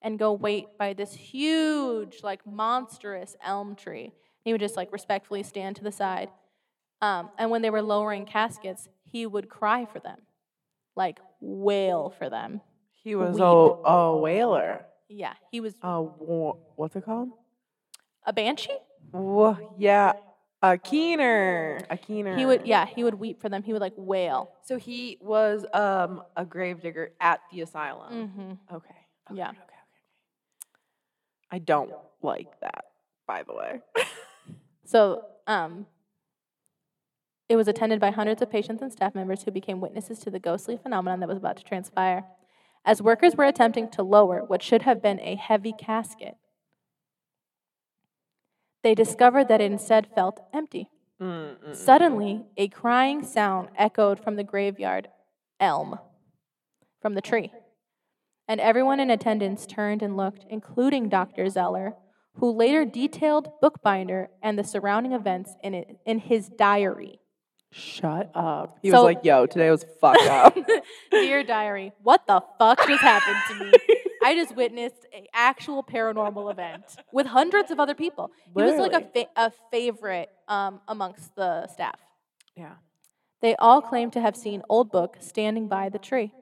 and go wait by this huge, like monstrous elm tree. He would just like respectfully stand to the side. Um, and when they were lowering caskets, he would cry for them, like wail for them. He was Weep. a, a whaler. Yeah, he was A what's it called? a banshee. Wha- yeah, a keener. A keener. He would, yeah, he would weep for them. He would like wail. So he was um a gravedigger at the asylum. Mm-hmm. Okay. okay, Yeah. Okay, okay. Okay. I don't like that. By the way. So, um, it was attended by hundreds of patients and staff members who became witnesses to the ghostly phenomenon that was about to transpire. As workers were attempting to lower what should have been a heavy casket, they discovered that it instead felt empty. Mm, mm, mm. Suddenly, a crying sound echoed from the graveyard elm, from the tree. And everyone in attendance turned and looked, including Dr. Zeller, who later detailed Bookbinder and the surrounding events in, it, in his diary. Shut up. He So- was like, "Yo, today was fucked up." Dear diary, what the fuck just happened to me? I just witnessed an actual paranormal event with hundreds of other people. He was like a, fa- a favorite um, amongst the staff. yeah. They all claimed to have seen Old Book standing by the tree.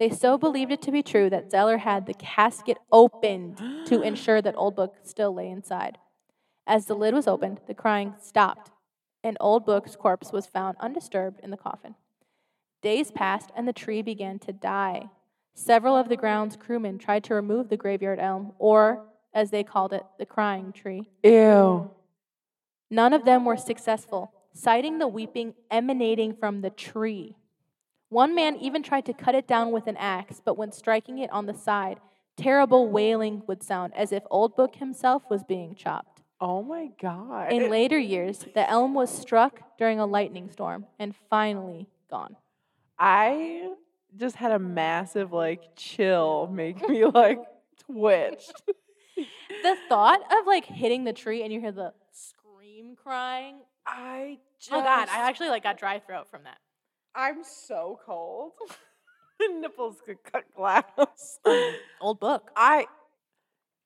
They so believed it to be true that Zeller had the casket opened to ensure that Old Book still lay inside. As the lid was opened, the crying stopped, and Old Book's corpse was found undisturbed in the coffin. Days passed, and the tree began to die. Several of the ground's crewmen tried to remove the graveyard elm, or, as they called it, the crying tree. Ew. None of them were successful, citing the weeping emanating from the tree. One man even tried to cut it down with an axe, but when striking it on the side, terrible wailing would sound as if Old Book himself was being chopped. Oh my god. In later years, the elm was struck during a lightning storm and finally gone. I just had a massive like chill make me like twitch. The thought of like hitting the tree and you hear the scream crying. I just Oh god, I actually like got dry throat from that. I'm so cold. Nipples could cut glass. Old book. I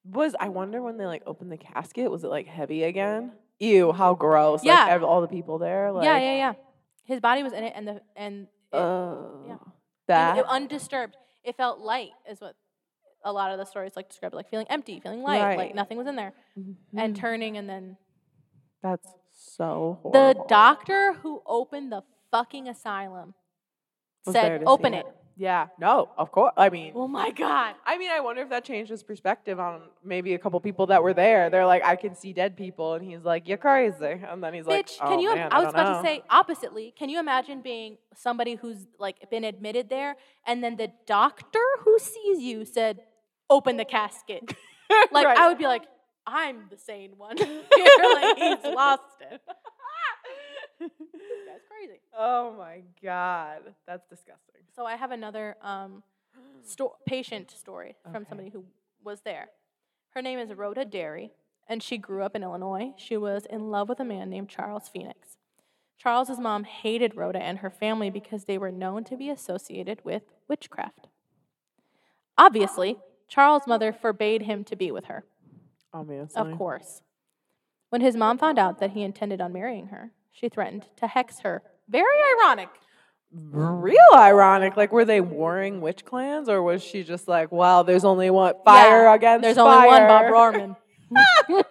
was. I wonder when they like opened the casket. Was it like heavy again? Ew! How gross. Yeah. Like, all the people there. Like, yeah, yeah, yeah. His body was in it, and the and it, Oh, yeah. It- that. it- undisturbed. It felt light, is what a lot of the stories like describe like feeling empty, feeling light, Right. like nothing was in there, and Mhm. turning, and then that's so the doctor who opened the fucking asylum Was said, "Open it." Yeah. No. Of course. I mean. Oh my god. I mean, I wonder if that changed his perspective on maybe a couple people that were there. They're like, I can see dead people, and he's like, "You're crazy," and then he's like, Bitch, "Oh can you? man, I was don't about know." to say oppositely. Can you imagine being somebody who's like been admitted there, and then the doctor who sees you said, "Open the casket." Like Right. I would be like, "I'm the sane one." You're like he's lost it. Guy's crazy. oh my god, that's disgusting. So I have another um, sto- patient story from Okay. somebody who was there. Her name is Rhoda Derry, and she grew up in Illinois. She was in love with a man named Charles Phoenix. Charles's mom hated Rhoda and her family because they were known to be associated with witchcraft. Obviously, Charles' mother forbade him to be with her, Obviously, of course. When his mom found out that he intended on marrying her, she threatened to hex her. Very ironic. Mm. Real ironic. Like, were they warring witch clans, or was she just like, "Wow, there's only one fire Yeah, against There's only one Bob fire." Rorman.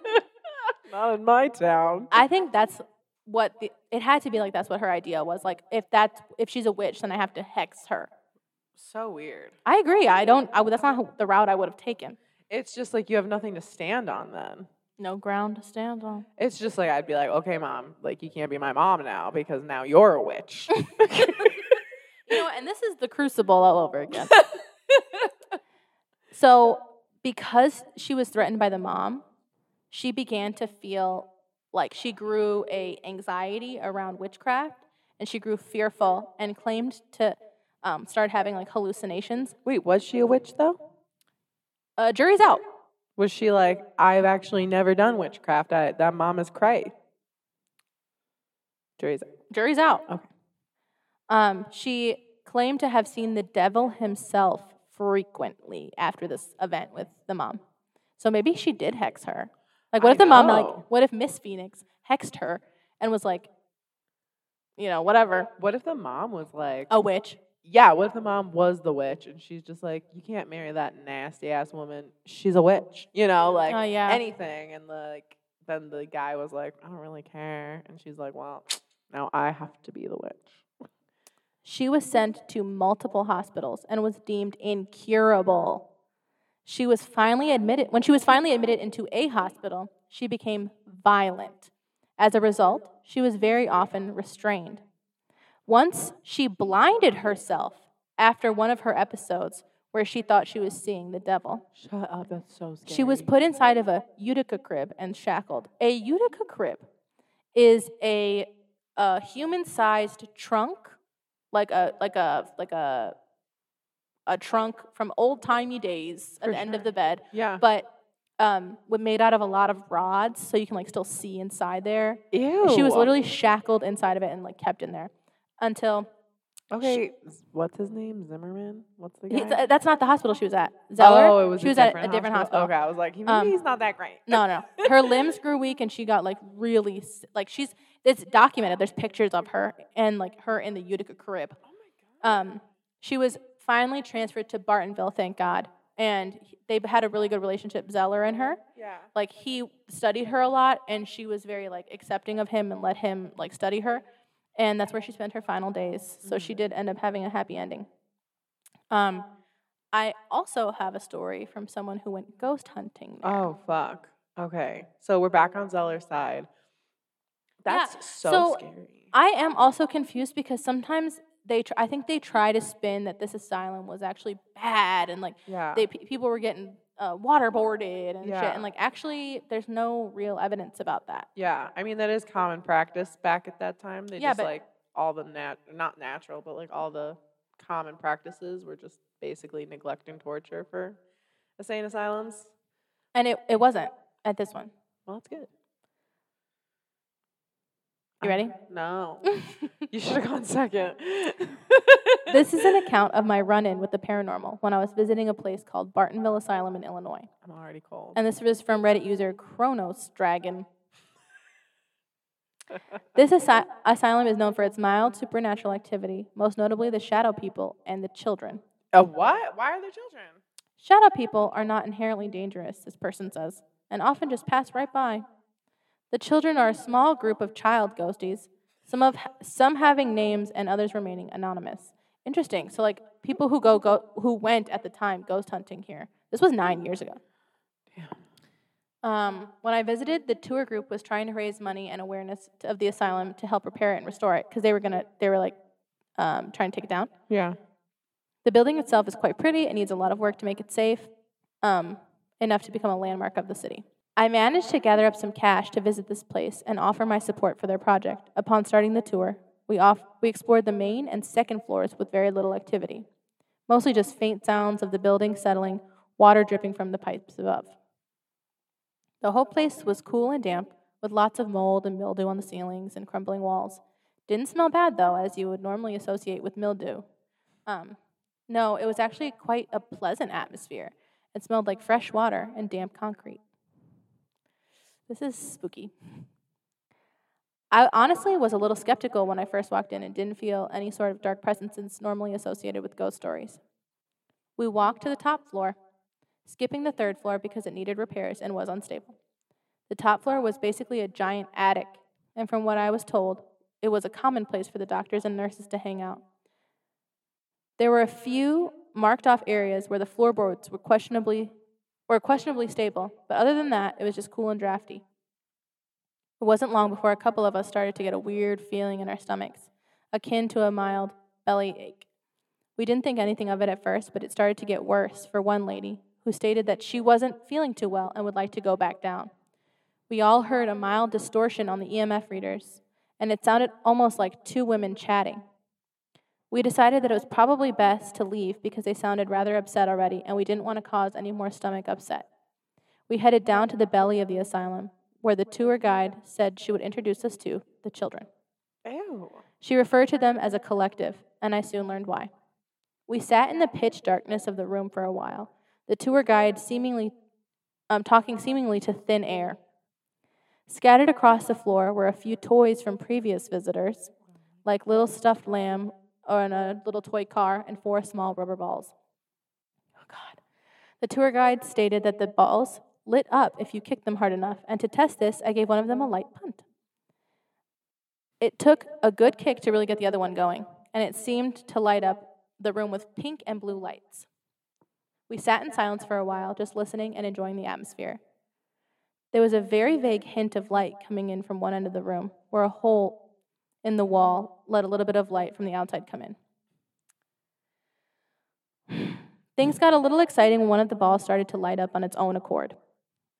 Not in my town. I think that's what the, it had to be like. That's what her idea was. Like, if that's if she's a witch, then I have to hex her. So weird. I agree. I don't. I, that's not the route I would have taken. It's just like you have nothing to stand on then. No ground to stand on. It's just like I'd be like, okay, mom, like you can't be my mom now because now you're a witch. You know, and this is the crucible all over again. So, because she was threatened by the mom, she began to feel like she grew a anxiety around witchcraft, and she grew fearful and claimed to um, start having like hallucinations. Wait, was she a witch though? Uh, jury's out. Was she like, I've actually never done witchcraft. I, that mom is cray. Jury's Jury's out. Okay. Um, she claimed to have seen the devil himself frequently after this event with the mom. So maybe she did hex her. Like, what I if the mom, like, what if Miss Phoenix hexed her and was like, you know, whatever, What if the mom was like, a witch? Yeah, what if the mom was the witch and she's just like, you can't marry that nasty ass woman. She's a witch. You know, like Oh, yeah. anything. And like, then the guy was like, I don't really care. And she's like, well, now I have to be the witch. She was sent to multiple hospitals and was deemed incurable. She was finally admitted, when she was finally admitted into a hospital, she became violent. As a result, she was very often restrained. Once she blinded herself after one of her episodes where she thought she was seeing the devil. Shut up. That's so scary. She was put inside of a Utica crib and shackled. A Utica crib is a, a human-sized trunk, like a like a like a a trunk from old-timey days at For the end of the bed, Yeah. but um, wa- made out of a lot of rods, so you can like still see inside there. Ew. She was literally shackled inside of it and like kept in there until Okay. What's his name? Zimmerman? What's the he, guy? th- that's not the hospital she was at. Zeller. Oh, it was she a was at a different hospital. Okay, I was like, maybe Um, he's not that great. No, no. Her limbs grew weak and she got like really s- like she's it's documented. There's pictures of her and like her in the Utica crib. Oh my god. Um, she was finally transferred to Bartonville, thank God, and he- they had a really good relationship. Zeller and her, yeah. like he studied her a lot, and she was very like accepting of him and let him like study her, and that's where she spent her final days. So she did end up having a happy ending. Um, I also have a story from someone who went ghost hunting. There. Oh fuck. Okay. So we're back on Zeller's side. Yeah, That's so, so scary. I am also confused because sometimes they, tr- I think they try to spin that this asylum was actually bad and like yeah. they pe- people were getting uh, waterboarded and shit, and like actually there's no real evidence about that. yeah. I mean that is common practice back at that time. They Yeah, just but- like all the nat not natural, but like all the common practices were just basically neglecting torture for insane asylums. And it, it wasn't at this one. Well, that's good. You ready? No. you should have gone second. this is an account of my run in with the paranormal when I was visiting a place called Bartonville Asylum in Illinois. I'm already cold. And this was from Reddit user Chronos Dragon. This asi- asylum is known for its mild supernatural activity, most notably the shadow people and the children. A what? Why are there children? Shadow people are not inherently dangerous, this person says, and often just pass right by. The children are a small group of child ghosties, some of some having names and others remaining anonymous. Interesting. So like people who go, go who went at the time ghost hunting here. This was 9 years ago. Um, when I visited, the tour group was trying to raise money and awareness to, of the asylum to help repair it and restore it because they were gonna they were like um, trying to take it down. Yeah. The building itself is quite pretty It needs a lot of work to make it safe, um, enough to become a landmark of the city. I managed to gather up some cash to visit this place and offer my support for their project. Upon starting the tour, we, off- we explored the main and second floors with very little activity, mostly just faint sounds of the building settling, water dripping from the pipes above. The whole place was cool and damp, with lots of mold and mildew on the ceilings and crumbling walls. Didn't smell bad, though, as you would normally associate with mildew. Um, no, it was actually quite a pleasant atmosphere. It smelled like fresh water and damp concrete. This is spooky. I honestly was a little skeptical when I first walked in and didn't feel any sort of dark presences normally associated with ghost stories. We walked to the top floor, skipping the third floor because it needed repairs and was unstable. The top floor was basically a giant attic, and from what I was told, it was a common place for the doctors and nurses to hang out. There were a few marked off areas where the floorboards were questionably were questionably stable, but other than that, it was just cool and drafty. It wasn't long before a couple of us started to get a weird feeling in our stomachs, akin to a mild belly ache. We didn't think anything of it at first, but it started to get worse for one lady who stated that she wasn't feeling too well and would like to go back down. We all heard a mild distortion on the EMF readers, and it sounded almost like two women chatting. We decided that it was probably best to leave because they sounded rather upset already, and we didn't want to cause any more stomach upset. We headed down to the belly of the asylum, where the tour guide said she would introduce us to the children. Ew. She referred to them as a collective, and I soon learned why. We sat in the pitch darkness of the room for a while, the tour guide seemingly um, talking seemingly to thin air. Scattered across the floor were a few toys from previous visitors, like little stuffed lamb or in a little toy car and four small rubber balls. Oh God. The tour guide stated that the balls lit up if you kicked them hard enough, and to test this, I gave one of them a light punt. It took a good kick to really get the other one going, and it seemed to light up the room with pink and blue lights. We sat in silence for a while, just listening and enjoying the atmosphere. There was a very vague hint of light coming in from one end of the room, where a hole in the wall let a little bit of light from the outside come in. Things got a little exciting when one of the balls started to light up on its own accord.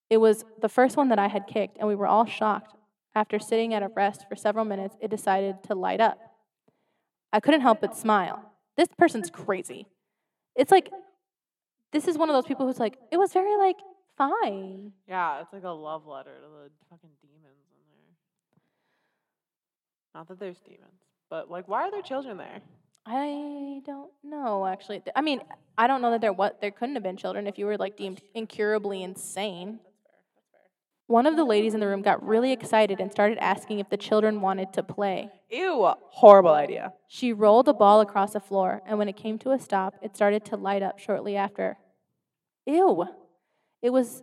It was the first one that I had kicked, and we were all shocked. After sitting at a rest for several minutes, it decided to light up. I couldn't help but smile. This person's crazy. It's like, this is one of those people who's like, it was very, like, fine. Yeah, it's like a love letter to the fucking demons. Not that there's demons, but like, why are there children there? I don't know, actually. I mean, I don't know that there what there couldn't have been children if you were like deemed incurably insane. One of the ladies in the room got really excited and started asking if the children wanted to play. Ew, horrible idea. She rolled a ball across the floor, and when it came to a stop, it started to light up shortly after. Ew. It was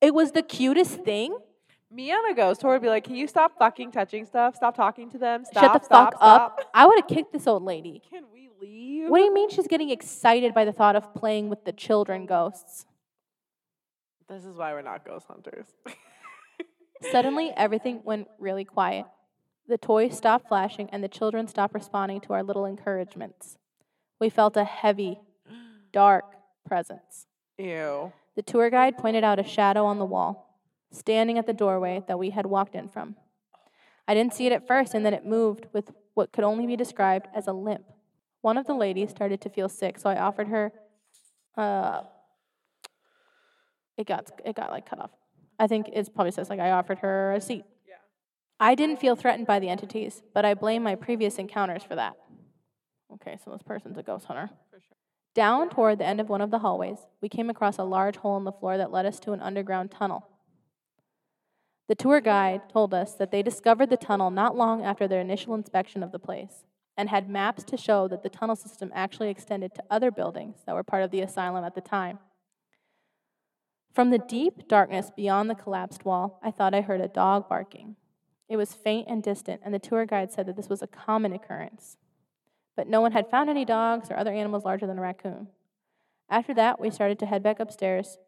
it was the cutest thing. Me on a ghost tour would be like, can you stop fucking touching stuff? Stop talking to them. Stop, Shut the stop, fuck stop. up. I would have kicked this old lady. Can we leave? What do you mean she's getting excited by the thought of playing with the children ghosts? This is why we're not ghost hunters. Suddenly, everything went really quiet. The toys stopped flashing, and the children stopped responding to our little encouragements. We felt a heavy, dark presence. Ew. The tour guide pointed out a shadow on the wall, standing at the doorway that we had walked in from. I didn't see it at first, and then it moved with what could only be described as a limp. One of the ladies started to feel sick, so I offered her. Uh, it got it got like cut off. I think it probably says like I offered her a seat. Yeah. I didn't feel threatened by the entities, but I blame my previous encounters for that. Okay, so this person's a ghost hunter. For sure. Down toward the end of one of the hallways, we came across a large hole in the floor that led us to an underground tunnel. The tour guide told us that they discovered the tunnel not long after their initial inspection of the place and had maps to show that the tunnel system actually extended to other buildings that were part of the asylum at the time. From the deep darkness beyond the collapsed wall, I thought I heard a dog barking. It was faint and distant, and the tour guide said that this was a common occurrence. But no one had found any dogs or other animals larger than a raccoon. After that, we started to head back upstairs.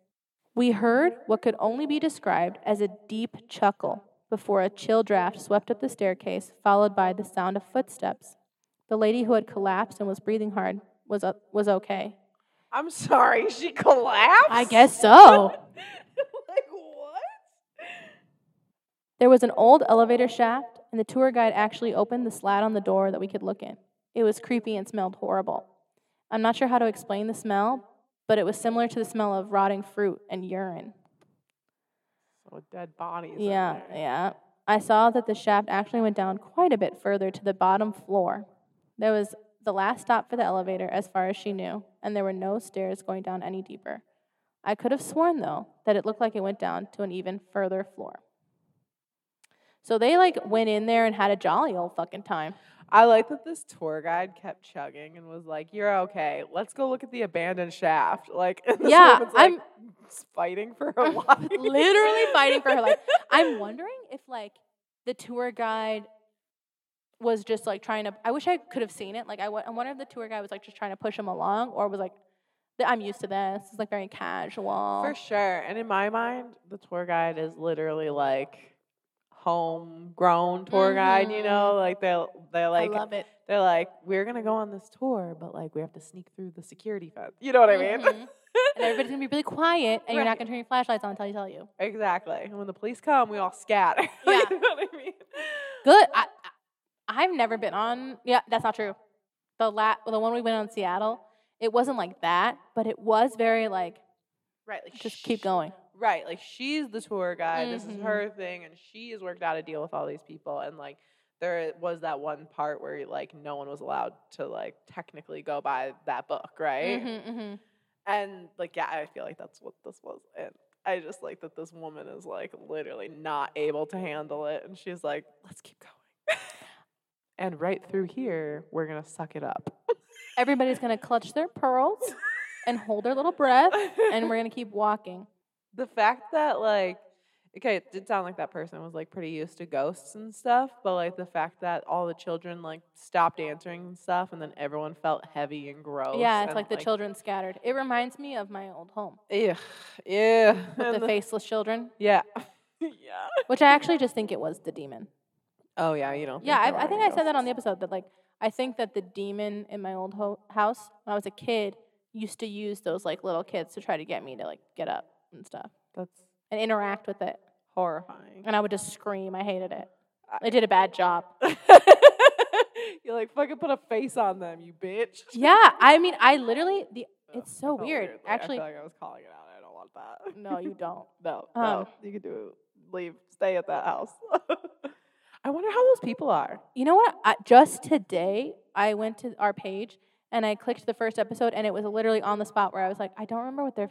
We heard what could only be described as a deep chuckle before a chill draft swept up the staircase, followed by the sound of footsteps. The lady who had collapsed and was breathing hard was, uh, was okay. I'm sorry, she collapsed? I guess so. like what? There was an old elevator shaft, and the tour guide actually opened the slat on the door that we could look in. It was creepy and smelled horrible. I'm not sure how to explain the smell, but it was similar to the smell of rotting fruit and urine. So dead bodies. Yeah, yeah. I saw that the shaft actually went down quite a bit further to the bottom floor. There was the last stop for the elevator, as far as she knew, and there were no stairs going down any deeper. I could have sworn, though, that it looked like it went down to an even further floor. So they like went in there and had a jolly old fucking time. I like that this tour guide kept chugging and was like, "You're okay. Let's go look at the abandoned shaft." Like, this Yeah, like, I'm- fighting for her life. literally fighting for her life. I'm wondering if like the tour guide was just like trying to. I wish I could have seen it. Like I, I wonder if the tour guide was like just trying to push him along, or was like, "I'm used to this. It's like very casual." For sure. And in my mind, the tour guide is literally like homegrown tour guide, you know? Like they're they're like I love it. they're like, We're gonna go on this tour, but like we have to sneak through the security fence. You know what I mean? Mhm. and everybody's gonna be really quiet, and you're not gonna turn your flashlights on until you tell you. exactly. And when the police come, we all scatter. Yeah. you know what I mean? Good. I, I I've never been on. Yeah, that's not true. The la- the one we went on in Seattle, it wasn't like that, but it was very like Right. Like just keep going. Right. Like she's the tour guide. This is Mhm. her thing, and she has worked out a deal with all these people. And like there was that one part where like no one was allowed to like technically go by that book, right? hmm hmm And like yeah, I feel like that's what this was. And I just like that this woman is like literally not able to handle it, and she's like, "Let's keep going." and right through here, we're gonna suck it up. Everybody's gonna clutch their pearls and hold their little breath, and we're gonna keep walking. The fact that like okay it did sound like that person was like pretty used to ghosts and stuff but like the fact that all the children like stopped answering and stuff and then everyone felt heavy and gross yeah, it's and, like the children scattered. It reminds me of my old home. Yeah yeah with the the- faceless children, yeah yeah. Which I actually just think it was the demon. oh yeah you don't Yeah, I, I think I said that on the episode that like I think that the demon in my old ho- house when I was a kid used to use those like little kids to try to get me to like get up and stuff that's and interact with it, horrifying and I would just scream. I hated it. I- did a bad job. You're like fucking put a face on them you bitch Yeah, I mean, I literally the Ugh, it's I so felt weird. Like, Actually, I feel like I was calling it out I don't want that no, you don't. No, Um, no, you can do leave, stay at that house. I wonder how those people are. You know what? I, just today, I went to our page and I clicked the first episode, and it was literally on the spot where I was like, I don't remember what their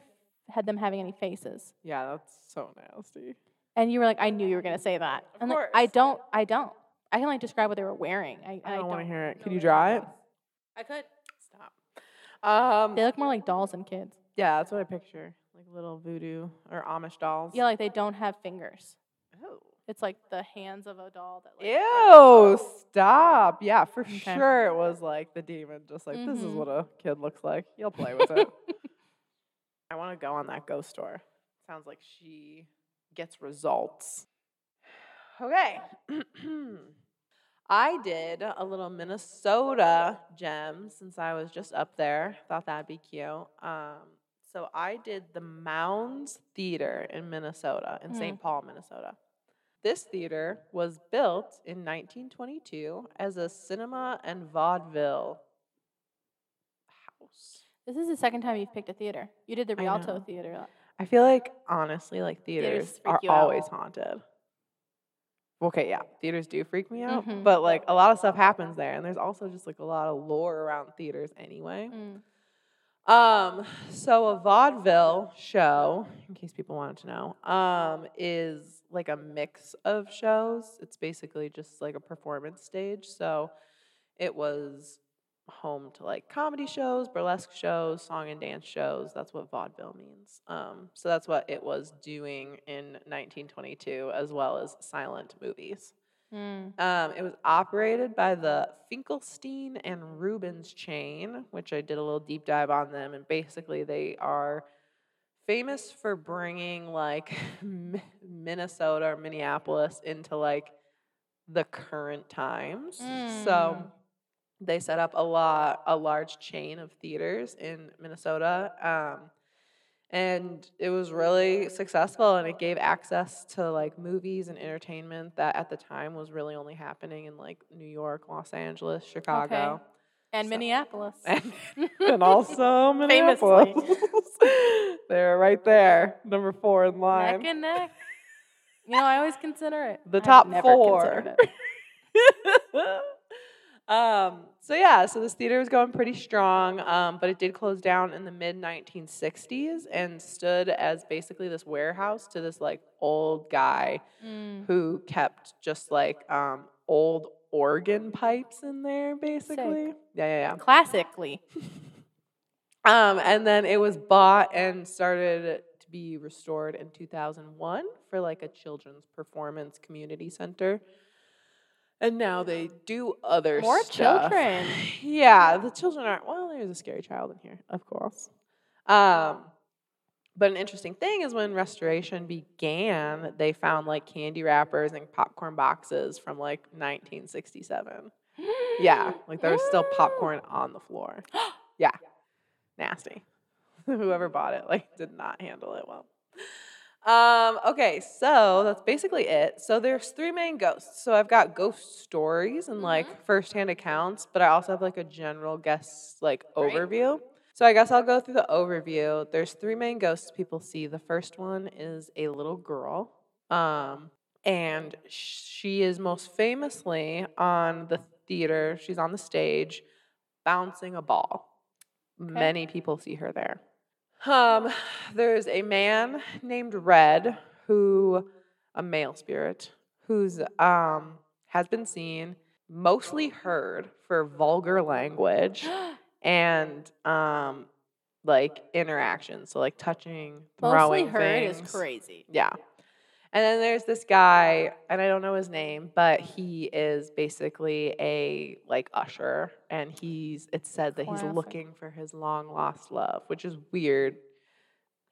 had them having any faces. Yeah, that's so nasty. And you were like, I knew you were gonna say that. Of and like, I don't. I don't. I can like describe what they were wearing. I, I don't want to hear it. know Could you their draw it? I could. Stop. Um, They look more like dolls than kids. yeah, that's what I picture. Like little voodoo or Amish dolls. Yeah, like they don't have fingers. Oh. It's like the hands of a doll that. Like, Ew, stop. Yeah, for Okay. sure it was like the demon, just like this is Mhm. what a kid looks like. You'll play with it. I want to go on that ghost tour. Sounds like she gets results. Okay. I did a little Minnesota gem since I was just up there. Thought that'd be cute. Um, so I did the Mounds Theater in Minnesota, in St. Paul, Minnesota. This theater was built in 1922 as a cinema and vaudeville house. This is the second time you've picked a theater. You did the I Rialto know. theater. I feel like honestly, like Theaters theaters freak are you out. always haunted. Okay, yeah, theaters do freak me out, Mhm. but like a lot of stuff happens there, and there's also just like a lot of lore around theaters anyway. Mm. Um, so a vaudeville show, in case people wanted to know, um, is like a mix of shows. It's basically just like a performance stage. So it was home to like comedy shows, burlesque shows, song and dance shows. That's what vaudeville means. Um, so that's what it was doing in 1922, as well as silent movies. Mm. Um, it was operated by the Finkelstein and Rubens chain, which I did a little deep dive on them. And basically, they are famous for bringing like Minnesota or Minneapolis into like the current times. So Mm. They set up a lot, a large chain of theaters in Minnesota. Um, and it was really successful and it gave access to like movies and entertainment that at the time was really only happening in like New York, Los Angeles, Chicago, And So- Minneapolis. and, and also Minneapolis. They're right there, number four in line. neck and neck. You know, I always consider it. The top four. um, so yeah, so this theater was going pretty strong, um, but it did close down in the mid 1960s and stood as basically this warehouse to this like old guy Mm. who kept just like um, old organ pipes in there, basically. Yeah, yeah, yeah. Classically. Um, and then it was bought and started to be restored in 2001 for like a children's performance community center. And now they do other More stuff. children. Yeah, the children aren't. Well, there's a scary child in here, of course. Um, but an interesting thing is when restoration began, they found like candy wrappers and popcorn boxes from like 1967. Yeah, like there was still popcorn on the floor. Yeah, nasty. Whoever bought it like did not handle it well. Um, okay, so that's basically it. So there's three main ghosts. So I've got ghost stories and like firsthand accounts, but I also have like a general guest like Right. overview. So I guess I'll go through the overview. There's three main ghosts people see. The first one is a little girl. Um, and she is most famously on the theater, she's on the stage bouncing a ball. Many people see her there. Um, there's a man named Red who, a male spirit, who's um has been seen, mostly heard for vulgar language and um like interaction. So like touching, Mostly throwing heard things. is crazy. Yeah. And then there's this guy, and I don't know his name, but he is basically a like usher, and he's it's said that he's Classic. looking for his long lost love, which is weird.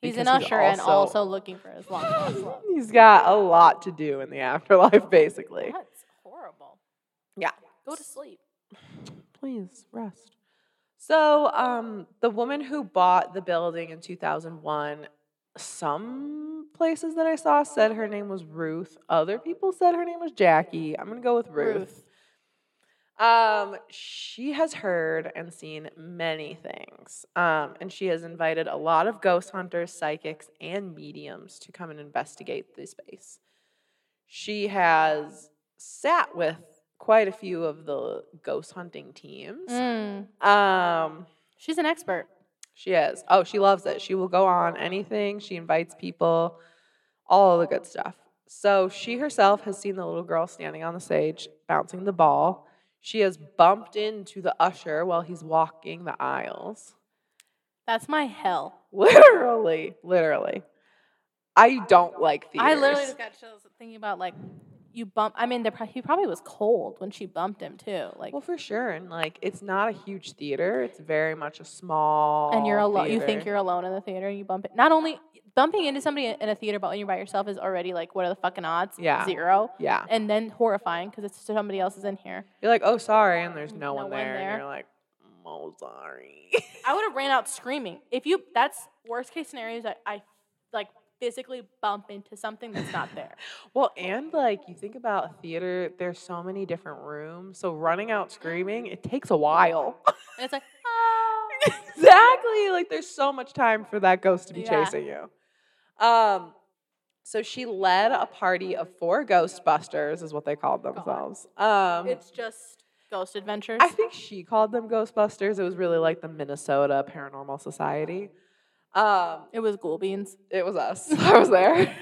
He's an because usher and also looking for his long lost love. He's got a lot to do in the afterlife, basically. That's horrible. Yeah. Go to sleep. Please rest. So, um, the woman who bought the building in 2001, some places that I saw said her name was Ruth. Other people said her name was Jackie. I'm gonna go with Ruth. Ruth. Um, she has heard and seen many things. Um, and she has invited a lot of ghost hunters, psychics, and mediums to come and investigate the space. She has sat with quite a few of the ghost hunting teams. Mm. Um, She's an expert. She is. Oh, she loves it. She will go on anything. She invites people, all the good stuff. So she herself has seen the little girl standing on the stage bouncing the ball. She has bumped into the usher while he's walking the aisles. That's my hell. Literally, literally. I don't like theaters. I literally just got chills thinking about like you bump. I mean, pro- he probably was cold when she bumped him too. Like, well, for sure, and like it's not a huge theater. It's very much a small. and you're alone. You think you're alone in the theater. And you bump it. Not only bumping into somebody in a theater, but when you're by yourself is already like, what are the fucking odds? Yeah. Zero. Yeah, And then horrifying because it's somebody else is in here. you're like, oh, sorry, and there's no, No one one there, there. and you're like, oh, sorry. I would have ran out screaming. If you, that's worst case scenario is I, I like physically bump into something that's not there. Well, and like you think about theater, there's so many different rooms. So running out screaming, it takes a while. And it's like, ah. exactly. Like there's so much time for that ghost to be Yeah. chasing you. Um So she led a party of four Ghostbusters, is what they called themselves. Um, It's just ghost adventures. I think she called them Ghostbusters. It was really like the Minnesota Paranormal Society. Um, it was Ghoul Beans. it was us. I was there.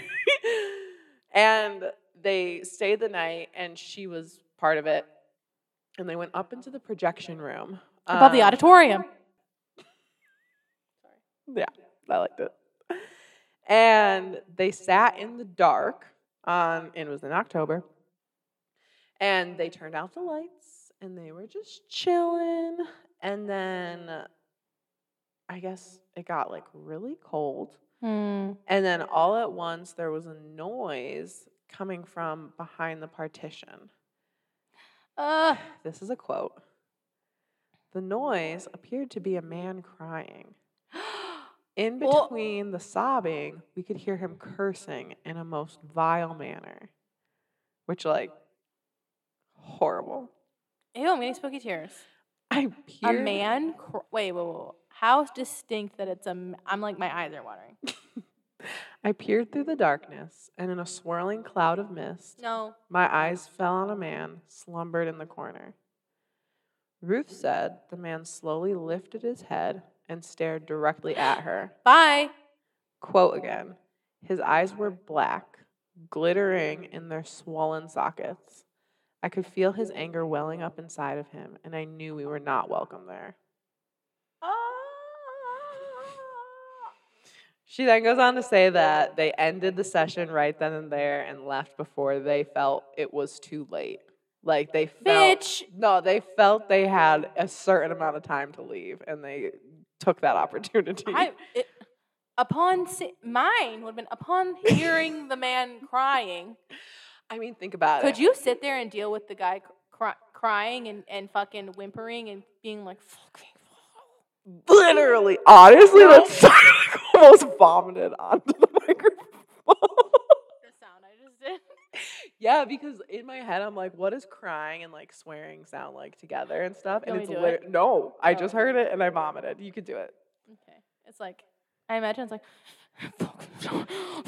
and they stayed the night, and she was part of it. And they went up into the projection room. Above the Um, auditorium. Yeah, I liked it. And they sat in the dark and it was in October. And they turned out the lights and they were just chilling. And then I guess it got like really cold. Hmm. And then all at once there was a noise coming from behind the partition. Uh, This is a quote. The noise appeared to be a man crying. In Well- between the sobbing, we could hear him cursing in a most vile manner, which, like, horrible. ew, I'm getting spooky tears. I peered. A man? Cr- wait, wait, wait, wait. How distinct that it's a. I'm like, my eyes are watering. I peered through the darkness, and in a swirling cloud of mist, No. my eyes fell on a man slumbered in the corner. Ruth said the man slowly lifted his head and stared directly at her. Bye. Quote again His eyes were black, glittering in their swollen sockets. I could feel his anger welling up inside of him, and I knew we were not welcome there. She then goes on to say that they ended the session right then and there and left before they felt it was too late. Like they felt Bitch. no, they felt they had a certain amount of time to leave, and they took that opportunity. I, it, upon si- mine would have been upon hearing the man crying. I mean, think about it. Could you sit there and deal with the guy cry, crying and, and fucking whimpering and being like, fucking. Literally, honestly, No. that's almost vomited onto the microphone. The sound I just did. yeah, because in my head, I'm like, what does crying and like swearing sound like together and stuff? You and it's me it? lit- no, I Oh. just heard it and I vomited. You could do it. Okay. It's like, I imagine it's like,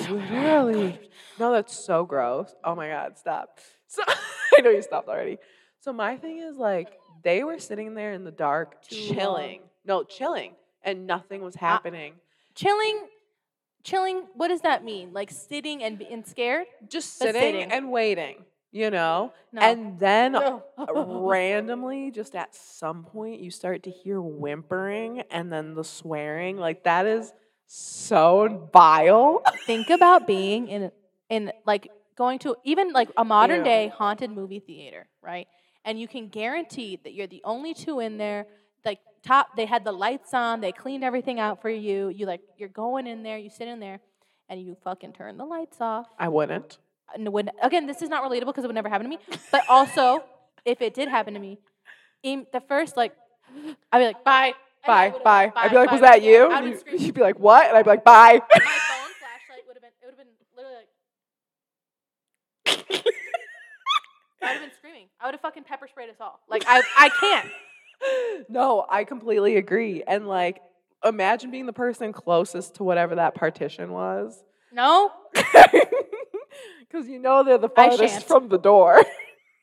Literally. No, that's so gross. Oh my god, stop. So I know you stopped already. So my thing is like they were sitting there in the dark, Too long. No, chilling, and nothing was uh, happening. chilling. Chilling, what does that mean? Like sitting and being scared? Just But sitting, sitting. and waiting, you know. No. And then randomly, just at some point, you start to hear whimpering and then the swearing. Like that is so vile. think about being in in like going to even like a modern Ew. day haunted movie theater, right? And you can guarantee that you're the only two in there. Like top, they had the lights on, they cleaned everything out for you. You like you're going in there, you sit in there, and you fucking turn the lights off. I wouldn't. And when, again, this is not relatable because it would never happen to me. But also, if it did happen to me, the first like, I'd be like, bye. I Bye, bye. I'd be like, bye, was that you? I And would you-. You'd be like, what? And I'd be like, bye. my phone flashlight would have been it would have been literally like I would have been screaming. I would have fucking pepper sprayed us all. Like I I can't. No, I completely agree. And like, imagine being the person closest to whatever that partition was. No? Because you know they're the farthest from the door.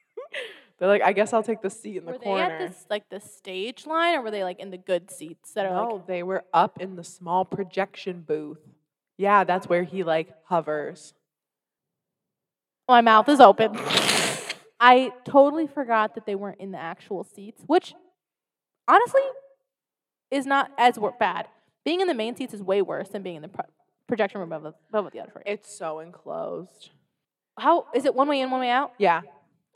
they're like, I guess I'll take the seat in the were they corner. at this like the stage line or were they like in the good seats that are no, like they were up in the small projection booth. Yeah, that's where he like hovers. my mouth is open. I totally forgot that they weren't in the actual seats, which honestly is not as wor- bad. Being in the main seats is way worse than being in the pro- projection room above, above the auditorium. It's so enclosed. How is it one way in, one way out? Yeah,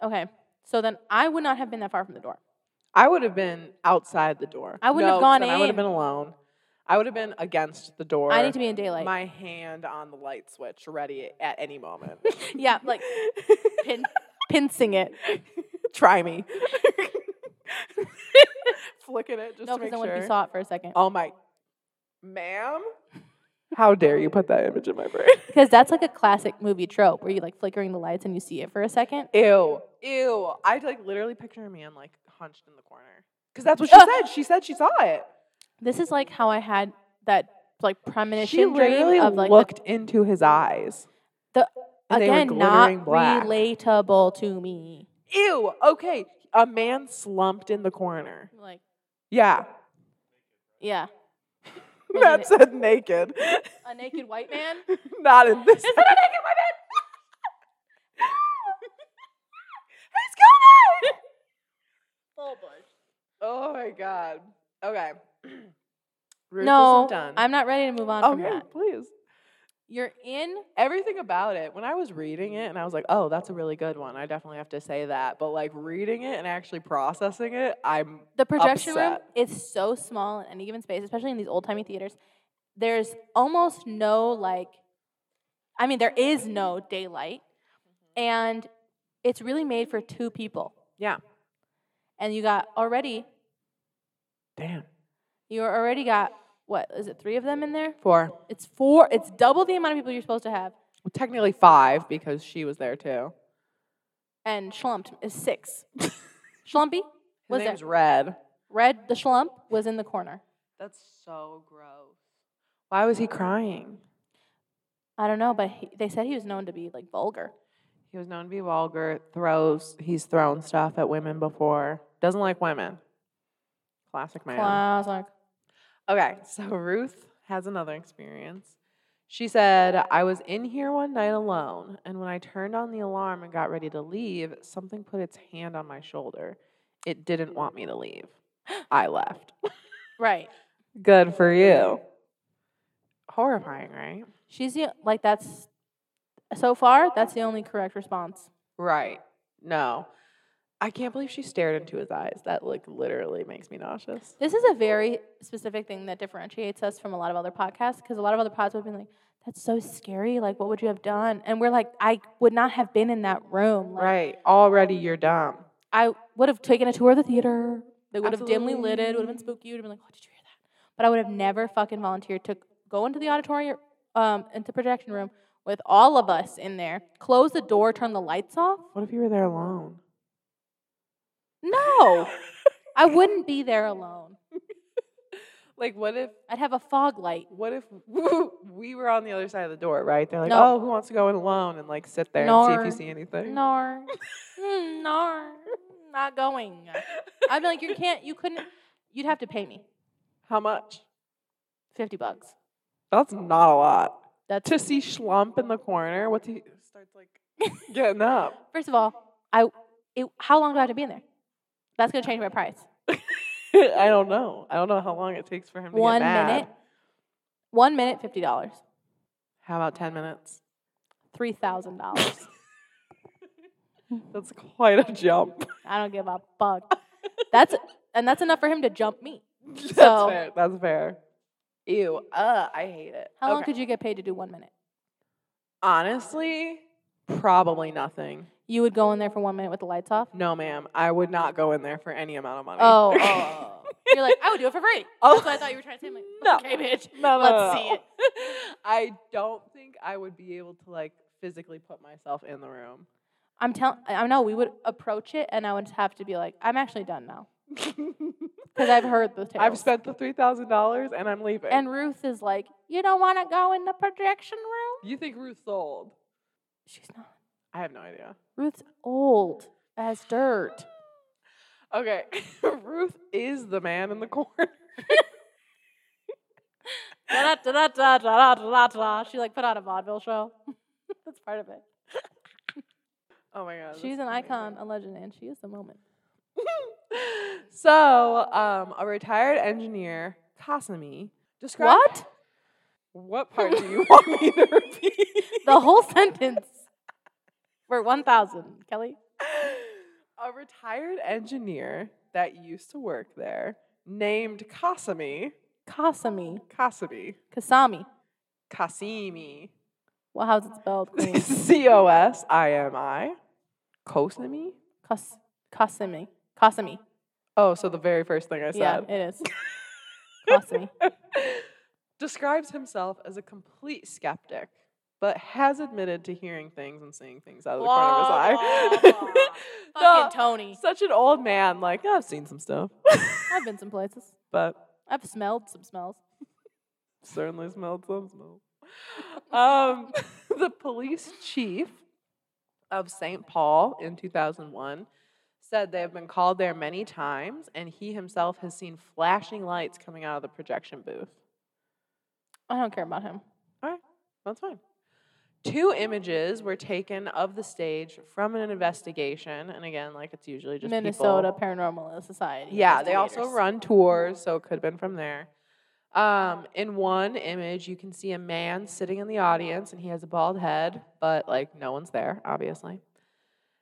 Okay. So then I would not have been that far from the door. I would have been outside the door. I wouldn't have No, gone then I would have been alone. I would have been against the door. I need to be in daylight. my hand on the light switch, ready at any moment. yeah, like pin, pincing it. Try me. Flicking it just No, to because make then what if sure. you saw it for a second? oh my, ma'am! How dare you put that image in my brain? Because that's like a classic movie trope where you like flickering the lights and you see it for a second. Ew, ew! I like literally picture a man like hunched in the corner because that's what she said. She said she saw it. This is like how I had that like premonition She literally of like looked into his eyes. the, The And they were again not black. relatable to me. Ew. Okay. A man slumped in the corner. Like, Yeah. yeah, that said naked. a naked white man. Not in this. Is it a naked white man? He's coming! Full bush. Oh my god. Okay. Ruth No, done. I'm not ready to move on from okay, that. please. You're in. Everything about it, when I was reading it and I was like, oh, that's a really good one. I definitely have to say that. But like reading it and actually processing it, I'm The projection room is so small in any given space, especially in these old timey theaters. There's almost no like, I mean, there is no daylight, mm-hmm. and it's really made for two people. yeah. And you got already, Damn. you already got what is it? Three of them in there. Four. It's four. It's double the amount of people you're supposed to have. Well, technically five because she was there too. And Schlumped is six. Schlumpy His was name's there. Red. Red the Schlump was in the corner. That's so gross. Why was he crying? I don't know, but he, they said he was known to be like vulgar. He was known to be vulgar, throws, he's thrown stuff at women before. Doesn't like women. Classic man. Classic. Okay, so Ruth has another experience. She said, I was in here one night alone, and when I turned on the alarm and got ready to leave, something put its hand on my shoulder. It didn't want me to leave. I left. Right. Good for you. Horrifying, right? She's the like that's so far that's the only correct response. Right. No. I can't believe she stared into his eyes. That like literally makes me nauseous. This is a very specific thing that differentiates us from a lot of other podcasts because a lot of other podcasts would be like, "That's so scary. Like, what would you have done?" And we're like, "I would not have been in that room. Like, Right. Already you're dumb. I would have taken a tour of the theater. They would have dimly lit it. Would have been Absolutely. spooky. Would have been like, "What did you hear that?" But I would have never fucking volunteered to go into the auditorium, um, into projection room with all of us in there, close the door, turn the lights off. What if you were there alone? No, I wouldn't be there alone. Like what if I'd have a fog light. what if we were on the other side of the door, right? They're like, No. "Oh, who wants to go in alone and like sit there and see if Nor. you see anything?" Nor, Mm, nor, not going. I'd be like, you can't, you couldn't, you'd have to pay me How much? 50 bucks. That's not a lot. That's, To see Schlump in the corner, what's he starts like getting up? first of all, I, it, how long do I have to be in there? That's going to change my price. I don't know. I don't know how long it takes for him to One get mad. minute, one minute, $50. How about ten minutes? $3,000. That's quite a jump. I don't give a fuck. That's, and that's enough for him to jump me. That's So- fair. That's fair. Ew. Uh, I hate it. How long could you get paid to do one minute? Honestly, probably nothing. You would go in there for one minute with the lights off? No, ma'am. I would not go in there for any amount of money. Oh, oh, oh. oh. You're like, I would do it for free. Oh. That's what I thought you were trying to say. I'm like, No. okay, bitch. no, no, Let's no, see it. I don't think I would be able to like physically put myself in the room. I'm telling, I know we would approach it, and I would have to be like, I'm actually done now because I've heard the tales. I've spent the three thousand dollars and I'm leaving. And Ruth is like, you don't want to go in the projection room? you think Ruth's old? She's not. I have no idea. Ruth's old as dirt. Okay, Ruth is the man in the corner. She like put on a vaudeville show. That's part of it. Oh my god, She's an amazing. icon, a legend, and she is the moment. so, um, a retired engineer, Kasumi, described. What? What part do you want me to repeat? The whole sentence for 1,000, Kelly. a retired engineer that used to work there, named Kasami. Kasami. Kasami. Kasami. Kasimi, Well, how's it spelled, C O S I M I, Kosumi. Kas- Kasami. Kasami. Oh, so the very first thing I said. Yeah, it is. Kasami. describes himself as a complete skeptic, but has admitted to hearing things and seeing things out of the corner of his eye. Fucking No, Tony. such an old man. Like I've seen some stuff, I've been some places. but I've smelled some smells. certainly smelled some smells. Um, the police chief of St. Paul in 2001 said they have been called there many times, and he himself has seen flashing lights coming out of the projection booth. I don't care about him. All right, that's fine. Two images were taken of the stage from an investigation, and again, like it's usually just Minnesota people. Paranormal Society. Yeah, they also run tours, so it could have been from there. Um, in one image, you can see a man sitting in the audience, and he has a bald head, but like no one's there, obviously.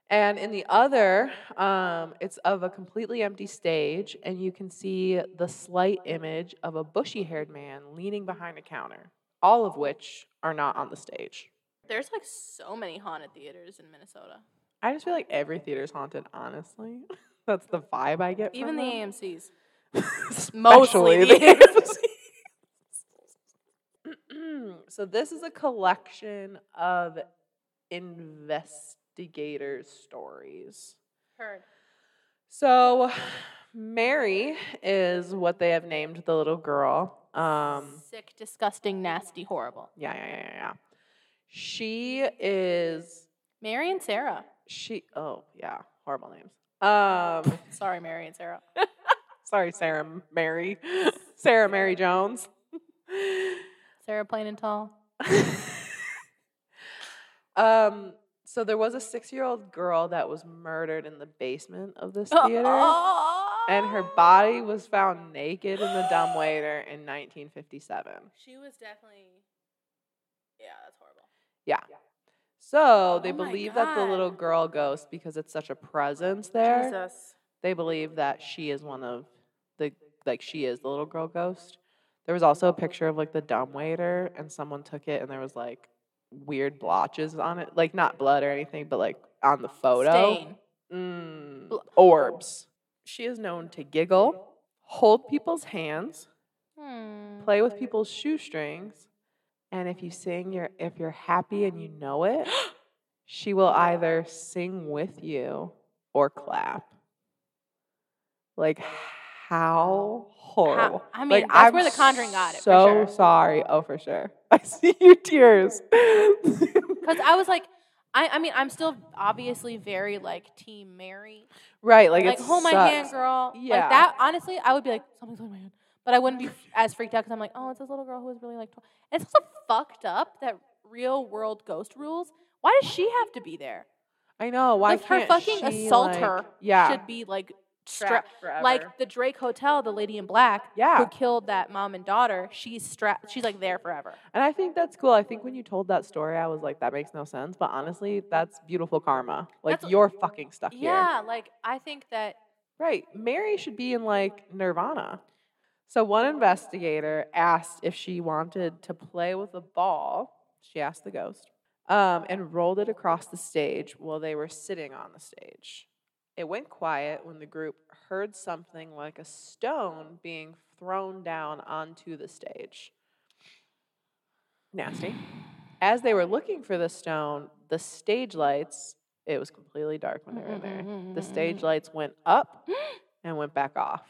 And in the other, um, it's of a completely empty stage, and you can see the slight image of a bushy haired man leaning behind a counter, all of which are not on the stage. There's like so many haunted theaters in Minnesota. I just feel like every theater's haunted, honestly. That's the vibe I get Even from the them. AMCs. Mostly the the AMC. so this is a collection of investigators' stories. Heard. So Mary is what they have named the little girl. Um, Sick, disgusting, nasty, horrible. yeah, yeah, yeah, yeah, yeah. She is Mary and Sarah. she. Oh yeah, horrible names. Um, Sorry, Mary and Sarah. sorry, Sarah Mary, Sarah Mary Jones. Sarah plain and tall. um, so there was a six-year-old girl that was murdered in the basement of this Oh, theater, and her body was found naked in the dumbwaiter in 1957. She was definitely. Yeah. Yeah. So they Oh my believe that the little girl ghost, because it's such a presence there, Jesus. they believe that she is one of the like she is the little girl ghost. There was also a picture of like the dumbwaiter, and someone took it, and there was like weird blotches on it, like not blood or anything, but like on the photo, Stain. Mm, Bl- orbs. She is known to giggle, hold people's hands, Hmm. play with people's shoestrings, and if you sing you're, if you're happy and you know it, she will either sing with you or clap. Like how horrible. I mean, like, that's I'm where The Conjuring got it, for So sure. sorry. Oh, for sure. I see your tears. Because I was like, I, I mean, I'm still obviously very like Team Mary. right, like, Like, hold my hand, girl. Yeah. Like that, honestly, I would be like, something's on my hand. But I wouldn't be as freaked out because I'm like, oh, it's this little girl who was really like 12. And it's also fucked up that real world ghost rules. Why does she have to be there? I know. Why Like, her can't fucking she, assault like- Yeah. Should be like strapped forever. like the Drake Hotel, the lady in black Yeah. who killed that mom and daughter. She's strapped. She's like there forever. And I think that's cool. I think when you told that story, I was like, that makes no sense. But honestly, that's beautiful karma. Like That's- you're fucking stuck here. Yeah, like I think that Right. Mary should be in like Nirvana. So one investigator asked if she wanted to play with a ball. She asked the ghost. Um, and rolled it across the stage while they were sitting on the stage. It went quiet when the group heard something like a stone being thrown down onto the stage. Nasty. As they were looking for the stone, the stage lights, it was completely dark when they were in there. The stage lights went up and went back off.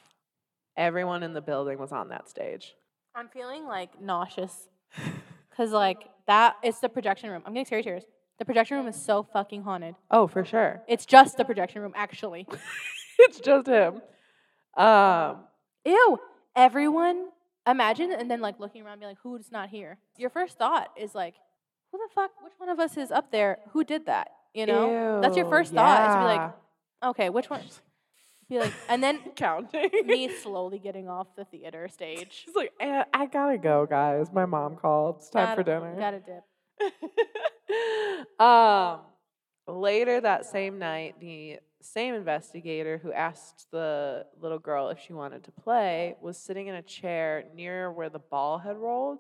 Everyone in the building was on that stage. I'm feeling like nauseous because like that it's the projection room. I'm getting scary tears. The projection room is so fucking haunted. Oh, for sure. It's just the projection room, actually. it's just him. Um, Ew. Everyone, imagine, and then like looking around, and being like, "Who's not here?" Your first thought is like, "Who the fuck? Which one of us is up there? Who did that?" You know, that's your ew, first thought. Is to be like, "Okay, which one?" Be like, and then counting. me slowly getting off the theater stage. She's like, "Eh, I gotta go, guys. My mom called. It's time for Gotta- dinner. Got a dip. um, later that same night, the same investigator who asked the little girl if she wanted to play was sitting in a chair near where the ball had rolled,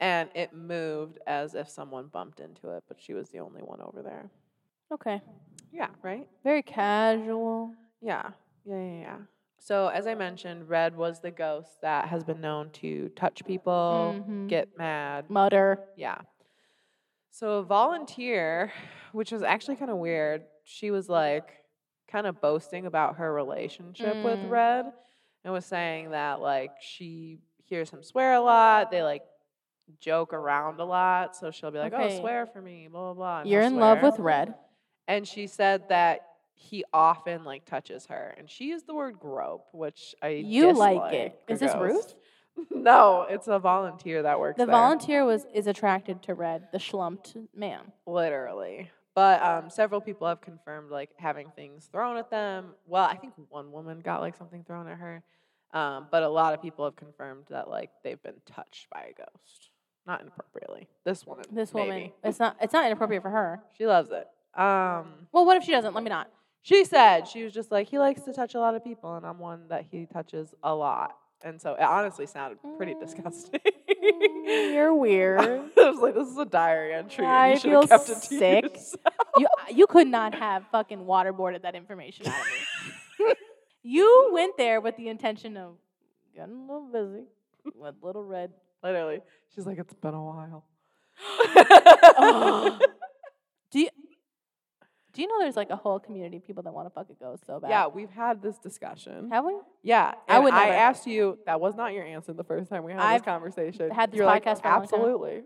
and it moved as if someone bumped into it, but she was the only one over there. Okay. Yeah, right? Very casual. Yeah, yeah, yeah, yeah. So, as I mentioned, Red was the ghost that has been known to touch people, Mhm. get mad, Mutter. Yeah. So a volunteer, which was actually kind of weird, she was like kind of boasting about her relationship with Mm. Red and was saying that like she hears him swear a lot. They like joke around a lot. So she'll be like, Okay. "Oh, swear for me," blah blah blah. You're in love with Red. And she said that he often like touches her, and she used the word grope, which I You like dislike it. or Is this. Ruth? no, it's a volunteer that works The there. volunteer was is attracted to Red, the schlumped man. literally. But um, several people have confirmed like having things thrown at them. Well, I think one woman got like something thrown at her. Um, but a lot of people have confirmed that like they've been touched by a ghost, not inappropriately. This woman, This maybe. woman. It's not it's not inappropriate for her. she loves it. Um, Well, what if she doesn't? Let me not. She said she was just like he likes to touch a lot of people, and I'm one that he touches a lot. And so it honestly sounded pretty Mm. disgusting. You're weird. I was like, this is a diary entry. and I you feel kept it to sick. you you could not have fucking waterboarded that information out of me. you went there with the intention of getting a little busy with little red. Literally. She's like, it's been a while. Oh. Do you do you know there's like a whole community of people that want to fuck a ghost so bad? yeah, we've had this discussion. Have we? Yeah. I would I never. asked you, that was not your answer the first time we had I've this conversation. I had this You're like, podcast for a long time. Absolutely.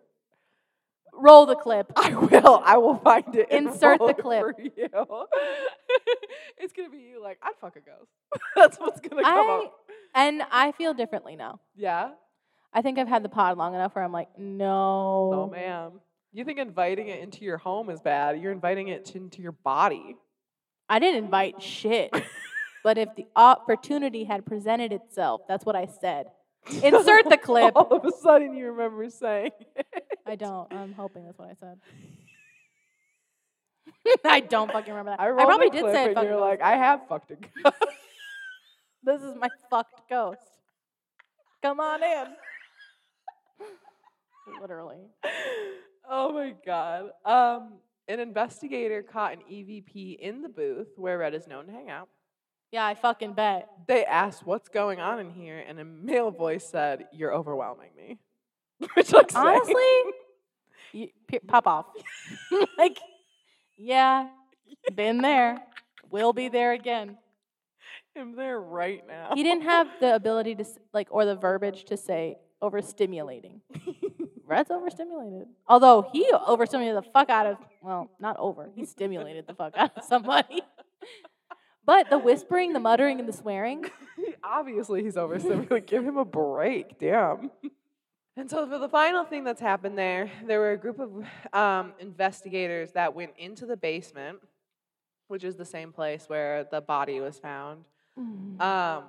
Roll the clip. I will. I will find it. and Insert the it clip. For you. it's gonna be you like, I'd fuck a ghost. That's what's gonna come I up. and I feel differently now. Yeah. I think I've had the pod long enough where I'm like, oh, no. No, man. You think inviting it into your home is bad? You're inviting it to, into your body. I didn't invite shit. but if the opportunity had presented itself, that's what I said. Insert the clip. All of a sudden, you remember saying. it. I don't. I'm hoping that's what I said. I don't fucking remember that. I, I, probably did say it. you're ghost. like, I have fucked a ghost. this is my fucked ghost. Come on in. Literally. Oh my god. Um, an investigator caught an EVP in the booth where Red is known to hang out. Yeah, I fucking bet. They asked, "What's going on in here?" And a male voice said, "You're overwhelming me." Which, looks Honestly, you, pop off. like, yeah, been there. Will be there again. I'm there right now. He didn't have the ability to, like, or the verbiage to say overstimulating. Red's overstimulated. Although he overstimulated the fuck out of, well, not over, he stimulated the fuck out of somebody. But the whispering, the muttering, and the swearing, Obviously, he's overstimulated. Give him a break. Damn. And so, for the final thing that's happened there, there were a group of um, investigators that went into the basement, which is the same place where the body was found. Um,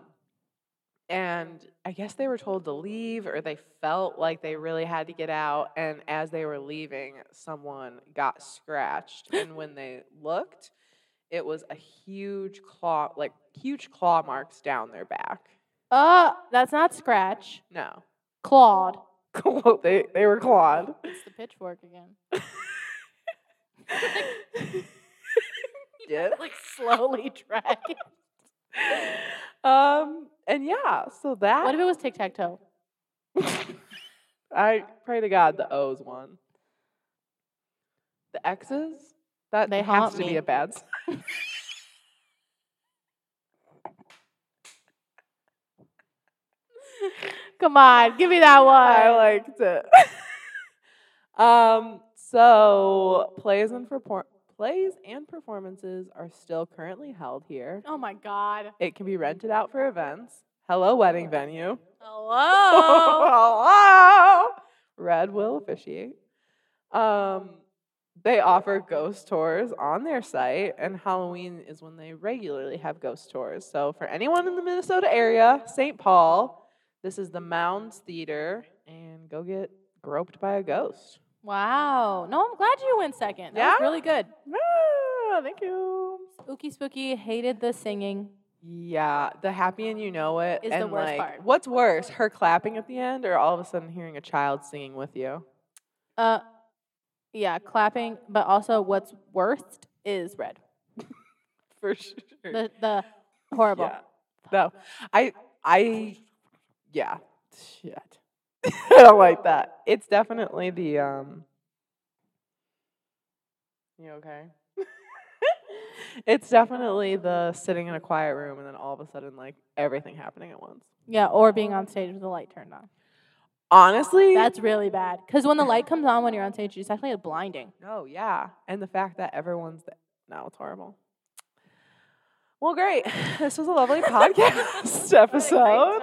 and I guess they were told to leave, or they felt like they really had to get out. And as they were leaving, someone got scratched. and when they looked, it was a huge claw, like huge claw marks down their back. uh, that's not scratch. No, Clawed. they they were clawed. It's the pitchfork again. yeah. like slowly drag it. Um. And yeah, so that What if it was tic tac toe? I pray to God the O's won. The X's? That They has to be a bad sign. Come on, give me that one. I liked it. um, so plays in for perfor- plays and performances are still currently held here. oh my god. It can be rented out for events. Hello, wedding venue. Hello. Hello. Red will officiate. Um, they offer ghost tours on their site, and Halloween is when they regularly have ghost tours. So, for anyone in the Minnesota area, St. Paul, this is the Mounds Theater, and go get groped by a ghost. Wow. No, I'm glad you went second. That was Yeah? really good. Ah, thank you. Spooky, spooky. Hated the singing. Yeah, the happy and you know it. Is the worst like, part. What's worse, her clapping at the end, or all of a sudden hearing a child singing with you? Uh, yeah, clapping. But also, what's worst is red. For sure. The the horrible. Yeah. No, I, I, yeah, shit. I don't like that. It's definitely the um. You okay? it's definitely the sitting in a quiet room and then all of a sudden like everything happening at once. Yeah, or being on stage with the light turned on. Honestly, That's really bad. Because when the light comes on when you're on stage, it's actually blinding. Oh yeah, and the fact that everyone's there. No, it's horrible. Well, great. This was a lovely podcast episode.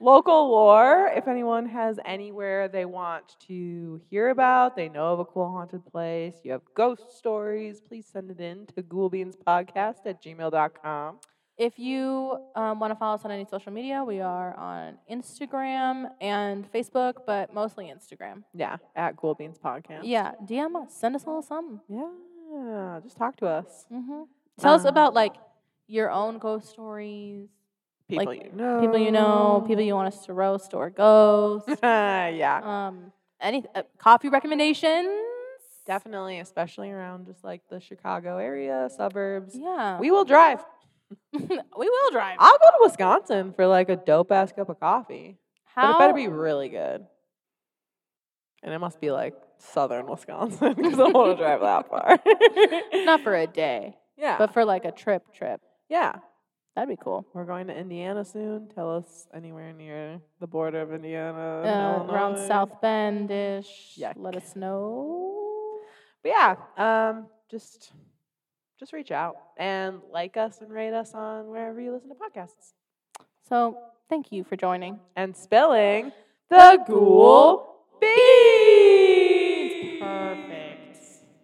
Local lore. If anyone has anywhere they want to hear about, they know of a cool haunted place, you have ghost stories, please send it in to ghoulbeanspodcast at gmail.com. If you um, want to follow us on any social media, we are on Instagram and Facebook, but mostly Instagram. Yeah, at Ghoulbeans Podcast. Yeah, DM us, send us a little something. Yeah, just talk to us. hmm Tell us Um, about like your own ghost stories, People Like, you know. people you know, people you want us to roast or ghost. yeah. um, any uh, coffee recommendations? Definitely, especially around just like the Chicago area, suburbs. Yeah, We will drive. we will drive. I'll go to Wisconsin for like a dope ass cup of coffee. How? But it better be really good. And it must be like southern Wisconsin because I don't want to drive that far. not for a day, yeah. but for like a trip. Trip. yeah. That'd be cool. We're going to Indiana soon. Tell us anywhere near the border of Indiana. Uh, around South Bend ish. Let us know. But yeah, um, just just reach out and like us and rate us on wherever you listen to podcasts. So thank you for joining. And spilling the ghoul beans. Perfect.